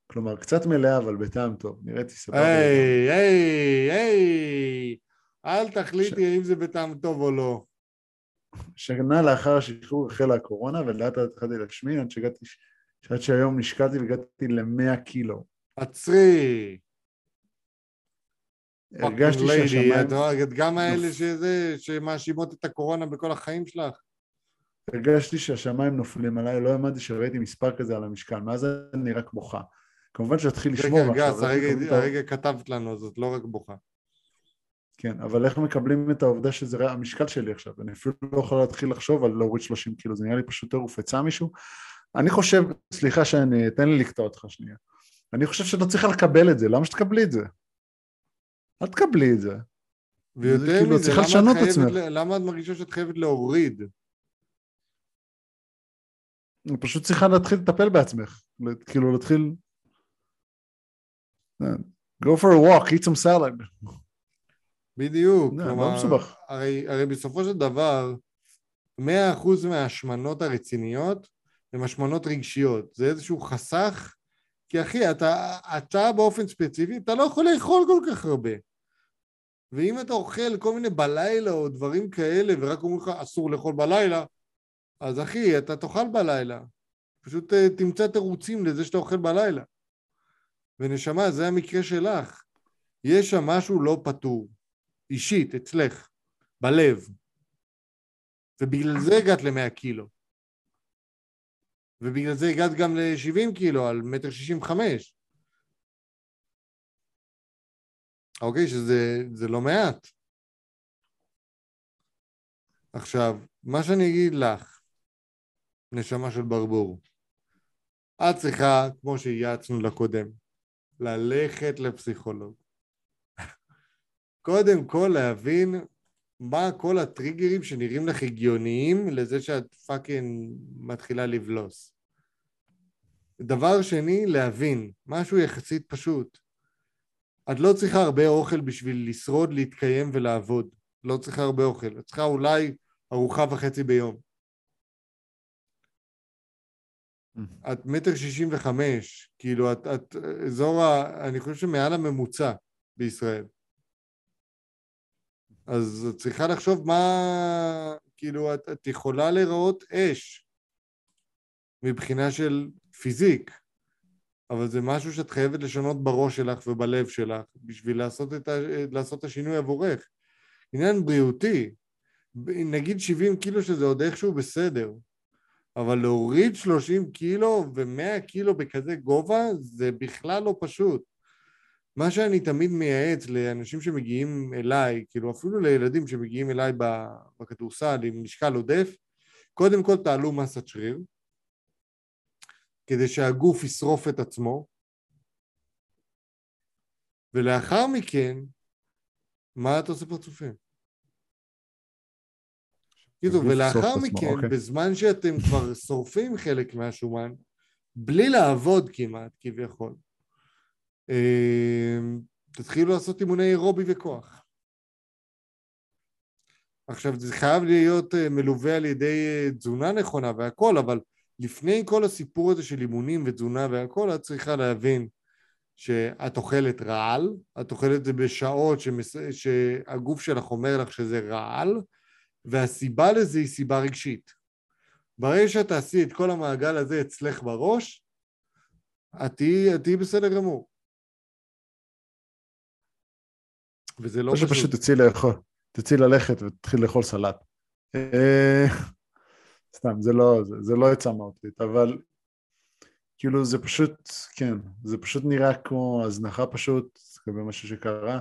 כלומר קצת מלאה, אבל בטעם טוב. נראיתי סבבה. היי, היי, היי, אל תחליטי אם זה בטעם טוב או לא. שנה לאחר השחרור החלה הקורונה, ולאט לאט התחלתי להשמין, עד שהגעתי, עד שהיום נשקלתי והגעתי ל-100 קילו. עצרי. הרגשתי שהשמיים, את רואה, גם האלה שזה, שמאשימות את הקורונה בכל החיים שלך. הרגשתי שהשמיים נופלים עליי, לא האמנתי שראיתי מספר כזה על המשקל, מאז זה נראה כבוכה. כמובן שהתחיל לשמור רגע, גס, הרגע כתבת לנו, זאת לא רק בוכה. כן, אבל איך מקבלים את העובדה שזה רע- המשקל שלי עכשיו? אני אפילו לא יכול להתחיל לחשוב על להוריד 30 קילו, זה נראה לי פשוט טירוף עצה מישהו. אני חושב, סליחה שאני, תן לי לקטוע אותך שנייה. אני חושב שאת לא צריכה לקבל את זה, למה שתקבלי את זה? אל תקבלי את זה. ויותר כאילו, מזה, צריכה לשנות את עצמך. למה את מרגישה שאת חייבת להוריד? את פשוט צריכה להתחיל לטפל בעצמך. כאילו להתחיל... go for a walk, eat some salad. בדיוק, לא, לא כלומר, מסובך. הרי, הרי בסופו של דבר, 100% מההשמנות הרציניות הן השמנות רגשיות, זה איזשהו חסך, כי אחי, אתה, אתה באופן ספציפי, אתה לא יכול לאכול כל כך הרבה. ואם אתה אוכל כל מיני בלילה או דברים כאלה, ורק אומרים לך אסור לאכול בלילה, אז אחי, אתה תאכל בלילה. פשוט אה, תמצא תירוצים לזה שאתה אוכל בלילה. ונשמה, זה המקרה שלך. יש שם משהו לא פתור. אישית, אצלך, בלב. ובגלל זה הגעת ל-100 קילו. ובגלל זה הגעת גם ל-70 קילו, על מטר שישים וחמש. אוקיי, שזה זה לא מעט. עכשיו, מה שאני אגיד לך, נשמה של ברבור, את צריכה, כמו שהייעצנו לקודם, ללכת לפסיכולוג. קודם כל להבין מה כל הטריגרים שנראים לך הגיוניים לזה שאת פאקינג מתחילה לבלוס. דבר שני, להבין, משהו יחסית פשוט. את לא צריכה הרבה אוכל בשביל לשרוד, להתקיים ולעבוד. לא צריכה הרבה אוכל. את צריכה אולי ארוחה וחצי ביום. את מטר שישים וחמש, כאילו את, את אזור ה... אני חושב שמעל הממוצע בישראל. אז את צריכה לחשוב מה... כאילו, את, את יכולה להיראות אש מבחינה של פיזיק, אבל זה משהו שאת חייבת לשנות בראש שלך ובלב שלך בשביל לעשות את, ה, לעשות את השינוי עבורך. עניין בריאותי, נגיד 70 קילו שזה עוד איכשהו בסדר, אבל להוריד 30 קילו ו-100 קילו בכזה גובה זה בכלל לא פשוט. מה שאני תמיד מייעץ לאנשים שמגיעים אליי, כאילו אפילו לילדים שמגיעים אליי בכדורסל עם משקל עודף, קודם כל תעלו מסת שריר, כדי שהגוף ישרוף את עצמו, ולאחר מכן, מה אתה עושה פרצופים? כאילו, ולאחר מכן, אוקיי. בזמן שאתם כבר שורפים חלק מהשומן, בלי לעבוד כמעט, כביכול, תתחילו לעשות אימוני אירובי וכוח. עכשיו, זה חייב להיות אה, מלווה על ידי אה, תזונה נכונה והכל, אבל לפני כל הסיפור הזה של אימונים ותזונה והכל, את צריכה להבין שאת אוכלת רעל, את אוכלת זה בשעות שמס... שהגוף שלך אומר לך שזה רעל, והסיבה לזה היא סיבה רגשית. ברגע שאת תעשי את כל המעגל הזה אצלך בראש, את תהיי בסדר גמור. וזה לא פשוט. פשוט תצאי לאכול, תצאי ללכת ותתחיל לאכול סלט. אה, סתם, זה לא, זה, זה לא עצה מהותית, אבל כאילו זה פשוט, כן, זה פשוט נראה כמו הזנחה פשוט, זה משהו שקרה,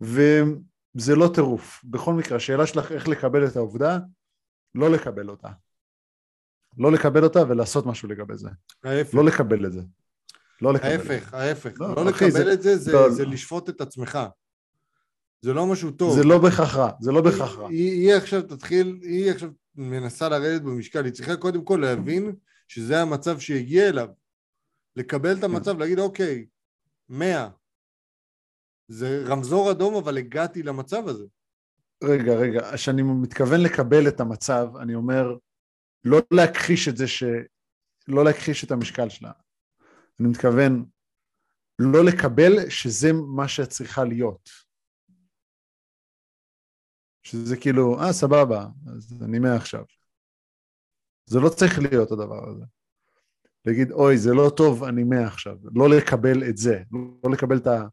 וזה לא טירוף. בכל מקרה, השאלה שלך איך לקבל את העובדה, לא לקבל אותה. לא לקבל אותה ולעשות משהו לגבי זה. ההפך. לא לקבל את זה. לא לקבל ההפך, ההפך. לא, לא לקבל זה, את זה, זה, לא, זה לשפוט את עצמך. זה לא משהו טוב. זה לא בהכרח רע, זה לא בהכרח רע. היא, היא עכשיו תתחיל, היא עכשיו מנסה לרדת במשקל, היא צריכה קודם כל להבין שזה המצב שהגיע אליו. לקבל את המצב, כן. להגיד אוקיי, מאה. זה רמזור אדום, אבל הגעתי למצב הזה. רגע, רגע, כשאני מתכוון לקבל את המצב, אני אומר, לא להכחיש את זה ש... לא להכחיש את המשקל שלה. אני מתכוון לא לקבל שזה מה שאת צריכה להיות. שזה כאילו, אה, סבבה, אז אני מעכשיו. זה לא צריך להיות הדבר הזה. להגיד, אוי, זה לא טוב, אני מעכשיו. לא לקבל את זה, לא לקבל את ה...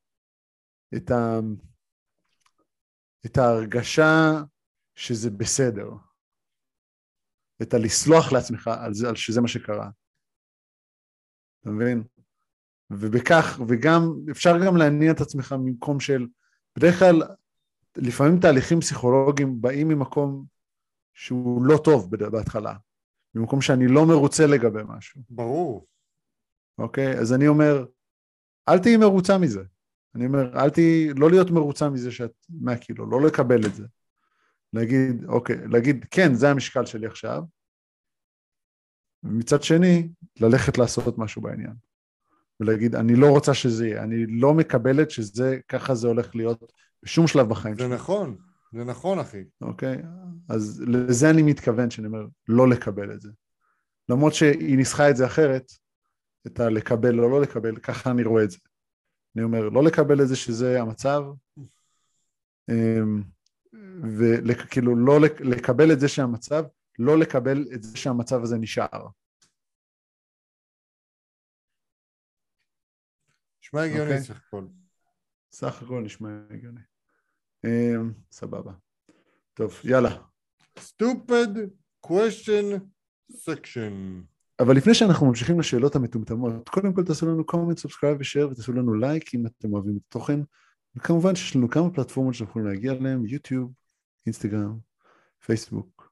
את, ה, את ההרגשה שזה בסדר. את הלסלוח לעצמך על, זה, על שזה מה שקרה. אתה מבין? ובכך, וגם, אפשר גם להניע את עצמך ממקום של, בדרך כלל, לפעמים תהליכים פסיכולוגיים באים ממקום שהוא לא טוב בהתחלה, ממקום שאני לא מרוצה לגבי משהו. ברור. אוקיי? אז אני אומר, אל תהיי מרוצה מזה. אני אומר, אל תהיי, לא להיות מרוצה מזה שאת 100 קילו, לא לקבל את זה. להגיד, אוקיי, להגיד, כן, זה המשקל שלי עכשיו, ומצד שני, ללכת לעשות משהו בעניין. ולהגיד, אני לא רוצה שזה יהיה, אני לא מקבלת שזה, ככה זה הולך להיות בשום שלב בחיים שלי. זה נכון, זה נכון, אחי. אוקיי? אז לזה אני מתכוון, שאני אומר, לא לקבל את זה. למרות שהיא ניסחה את זה אחרת, את הלקבל או לא לקבל, ככה אני רואה את זה. אני אומר, לא לקבל את זה שזה המצב, אמ, וכאילו לא לקבל את זה שהמצב, לא לקבל את זה שהמצב הזה נשאר. נשמע הגיוני okay. סך הכל. סך הכל נשמע הגיוני. Um, סבבה. טוב, יאללה. stupid question section. אבל לפני שאנחנו ממשיכים לשאלות המטומטמות, קודם כל תעשו לנו comment, subscribe ו share ותעשו לנו לייק אם אתם אוהבים את התוכן. וכמובן שיש לנו כמה פלטפורמות שאנחנו יכולים להגיע אליהן, יוטיוב, אינסטגרם, פייסבוק,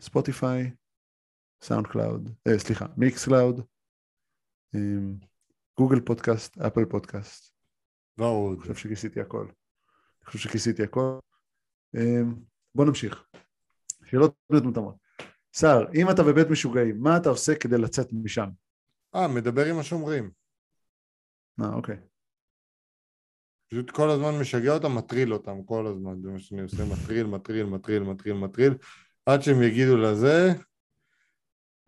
ספוטיפיי, סאונד קלאוד, סליחה, מיקס קלאוד, גוגל פודקאסט, אפל פודקאסט. ועוד. אני חושב שכיסיתי הכל. אני חושב שכיסיתי הכל. אמ, בוא נמשיך. שאלות מטומטמות. שר, אם אתה בבית משוגעים, מה אתה עושה כדי לצאת משם? אה, מדבר עם השומרים. אה, אוקיי. פשוט כל הזמן משגע אותם, מטריל אותם כל הזמן, זה מה שאני עושה, מטריל, מטריל, מטריל, מטריל, מטריל, עד שהם יגידו לזה,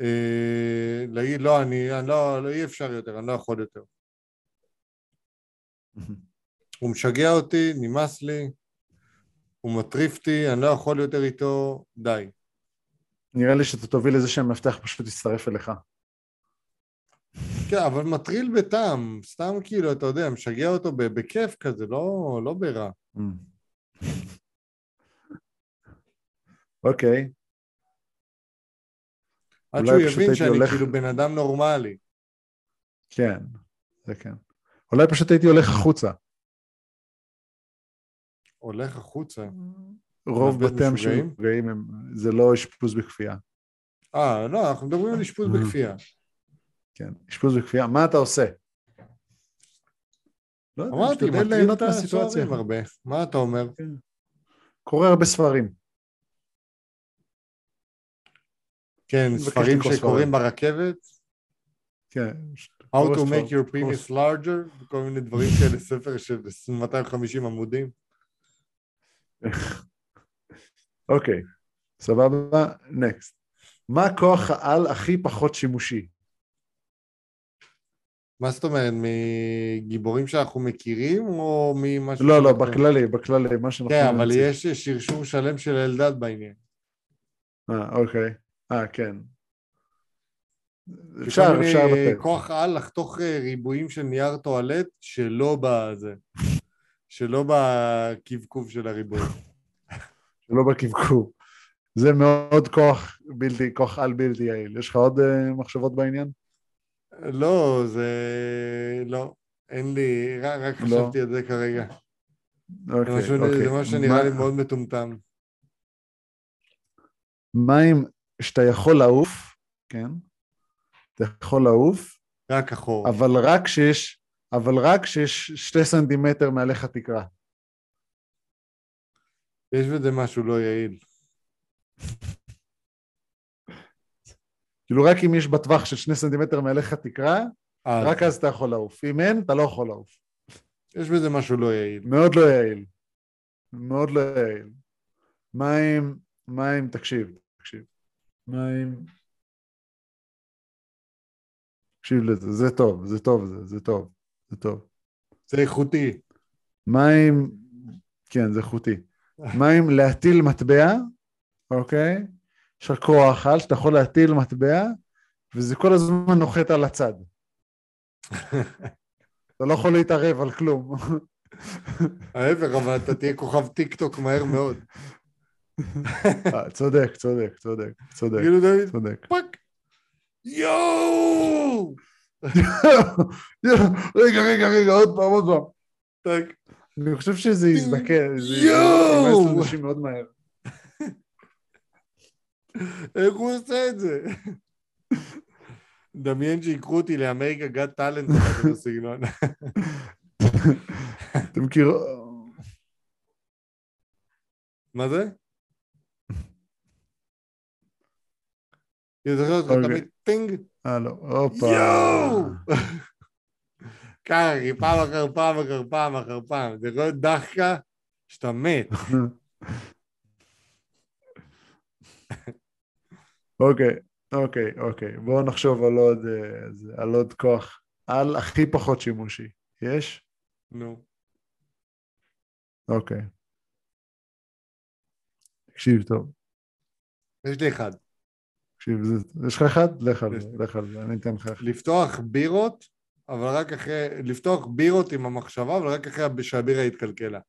אה, להגיד לא, אני, אני לא, לא, אי אפשר יותר, אני לא יכול יותר. הוא משגע אותי, נמאס לי, הוא מטריף אותי, אני לא יכול יותר איתו, די. נראה לי שאתה תוביל לזה שהמפתח פשוט יצטרף אליך. כן, אבל מטריל בטעם, סתם כאילו, אתה יודע, משגע אותו בכיף כזה, לא, לא ברע. אוקיי. עד שהוא יבין שאני הולך... כאילו בן אדם נורמלי. כן, זה כן. אולי פשוט הייתי הולך החוצה. הולך החוצה. רוב בתי משוגעים? המשוגעים הם, זה לא אשפוז בכפייה. אה, לא, אנחנו מדברים על אשפוז אה. בכפייה. כן, אשפוז בכפייה, מה אתה עושה? לא יודע, אמרתי, משתדל מטריד ליהנות מהסיטואציה. הרבה. מה אתה אומר? קורא הרבה ספרים. כן, ספרים שקוראים. ברכבת? כן. How to make your penis larger? כל מיני דברים כאלה, ספר של 250 עמודים. אוקיי, סבבה? נקסט. מה כוח העל הכי פחות שימושי? מה זאת אומרת, מגיבורים שאנחנו מכירים, או ממשהו... לא, לא, שאנחנו- בכללי, בכללי, מה שאנחנו... כן, אבל. יש שרשור שלם של אלדד בעניין. אה, אוקיי. אה, כן. זה אפשר, אפשר לתת. כוח על לחתוך אה, ריבועים של נייר טואלט שלא בזה, שלא בקבקוב של הריבועים. שלא בקבקוב. זה מאוד כוח בלתי, כוח על בלתי יעיל. יש לך עוד uh, מחשבות בעניין? לא, זה... לא. אין לי, רק, רק לא. חשבתי על זה כרגע. זה אוקיי, משהו, אוקיי. זה משהו שנראה מה- לי מאוד מטומטם. מה אם שאתה יכול לעוף, כן? אתה יכול לעוף, רק אחורה. אבל רק שיש, אבל רק שיש שתי סנטימטר מעליך תקרה. יש בזה משהו לא יעיל. כאילו רק אם יש בטווח של שני סנטימטר מעליך תקרה, אז רק אז אתה יכול לעוף. אם אין, אתה לא יכול לעוף. יש בזה משהו לא יעיל. מאוד לא יעיל. מאוד לא יעיל. מה אם, מה אם, תקשיב, תקשיב. מה אם... תקשיב לזה, זה טוב, זה טוב, זה, זה טוב, זה טוב. זה איכותי. מה אם... כן, זה איכותי. מה אם להטיל מטבע, אוקיי? יש לך כוח על שאתה יכול להטיל מטבע, וזה כל הזמן נוחת על הצד. אתה לא יכול להתערב על כלום. ההפך, אבל אתה תהיה כוכב טיק טוק מהר מאוד. אה, צודק, צודק, צודק, צודק, כאילו צודק. יואו! רגע, רגע, רגע, עוד פעם, עוד פעם. טק. אני חושב שזה יזדקן, זה! יבאס לאנשים מאוד מהר. איך הוא עושה את זה? דמיין שיקחו אותי לאמריקה גאט טאלנט בסגנון. אתה מכיר... מה זה? אני זוכר אותך. תמיד טינג, אה, לא, הופה. יואו! כי פעם אחר פעם אחר פעם אחר פעם, זה יכול להיות דחקה שאתה מת. אוקיי, אוקיי, אוקיי. בואו נחשוב על עוד, אה, על עוד כוח. על הכי פחות שימושי. יש? נו. אוקיי. תקשיב טוב. יש לי אחד. תקשיב, יש לך אחד? לך על זה. לך על זה, אני אתן לך אחד. לפתוח בירות, אבל רק אחרי, לפתוח בירות עם המחשבה, אבל רק אחרי שהבירה התקלקלה.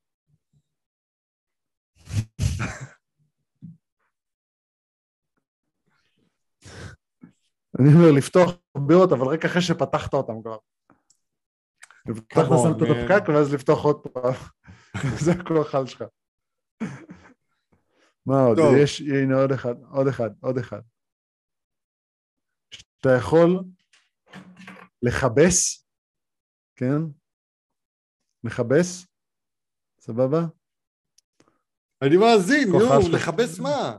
אני אומר לפתוח בירות, אבל רק אחרי שפתחת אותם כבר. פתחת Come on, שמת את. הפקק ואז לפתוח עוד פעם. זה הכוח על שלך. מה עוד? יש, הנה עוד אחד, עוד אחד, עוד אחד. שאתה יכול לכבס, כן? לכבס, סבבה? אני מאזין, נו. לכבס מה?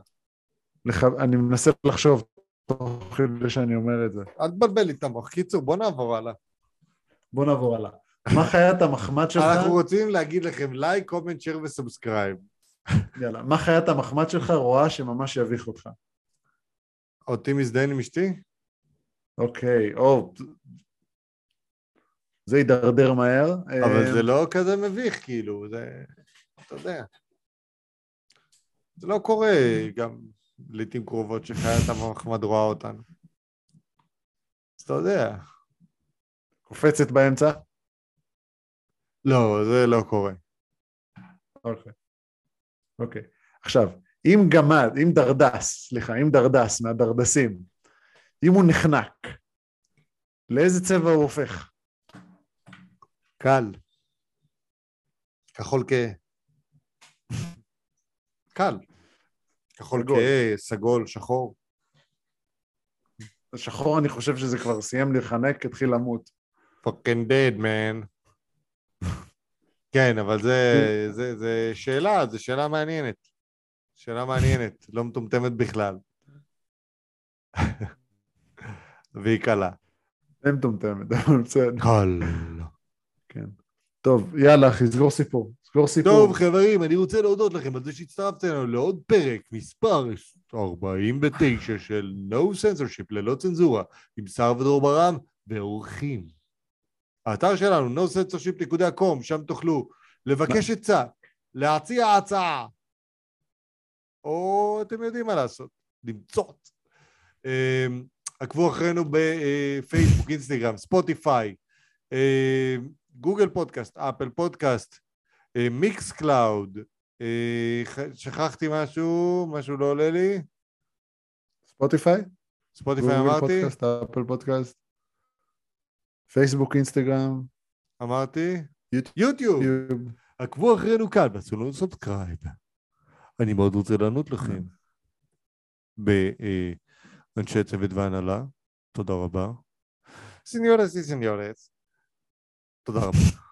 לח... אני מנסה לחשוב תוך כדי שאני אומר את זה. אל תבלבל לי את המוח. קיצור, בוא נעבור הלאה. בוא נעבור הלאה. מה חיית המחמד שלך? אנחנו רוצים להגיד לכם like, comment, share ו subscribe. יאללה, מה חיית המחמד שלך רואה שממש יביך אותך? אותי מזדיין עם אשתי? אוקיי, או... זה יידרדר מהר. אבל אה, זה לא כזה מביך, כאילו, זה... אתה יודע. זה לא קורה גם לעיתים קרובות שחיית המחמד רואה אותנו. אז אתה יודע. קופצת באמצע? לא, זה לא קורה. אוקיי. אוקיי. עכשיו, אם גמד, אם דרדס, סליחה, אם דרדס מהדרדסים, אם הוא נחנק, לאיזה צבע הוא הופך? קל. כחול כהה. קל. כחול. כהה, סגול, שחור. השחור אני חושב שזה כבר סיים להיחנק, התחיל למות. fucking dead man. כן, אבל זה, זה, זה שאלה, זו שאלה מעניינת. שאלה מעניינת, לא מטומטמת בכלל. והיא קלה. אין מטומטמת, אבל בסדר. קל. כן. טוב, יאללה אחי, סגור סיפור. סגור סיפור. טוב, חברים, אני רוצה להודות לכם על זה שהצטרפתם אלינו לעוד פרק, מספר 49 של No Censorship, ללא צנזורה, עם שר ודרור ברם ואורחים. האתר שלנו, nocensorship.com, שם תוכלו לבקש עצה, להציע הצעה, או אתם יודעים מה לעשות, למצות. עקבו אחרינו בפייסבוק, אינסטגרם, ספוטיפיי, אמ, גוגל פודקאסט, אפל פודקאסט, אה, מיקס קלאוד, אה, שכחתי משהו, משהו לא עולה לי, ספוטיפיי? ספוטיפיי גוגל אמרתי, פודקאסט, אפל פודקאסט, פייסבוק, אינסטגרם, אמרתי, יוטיוב. עקבו אחרינו כאן ועשו לנו subscribe. אני מאוד רוצה לענות לכם. באנשי צוות והנהלה, תודה רבה. סיניורס סיניורס, תודה רבה.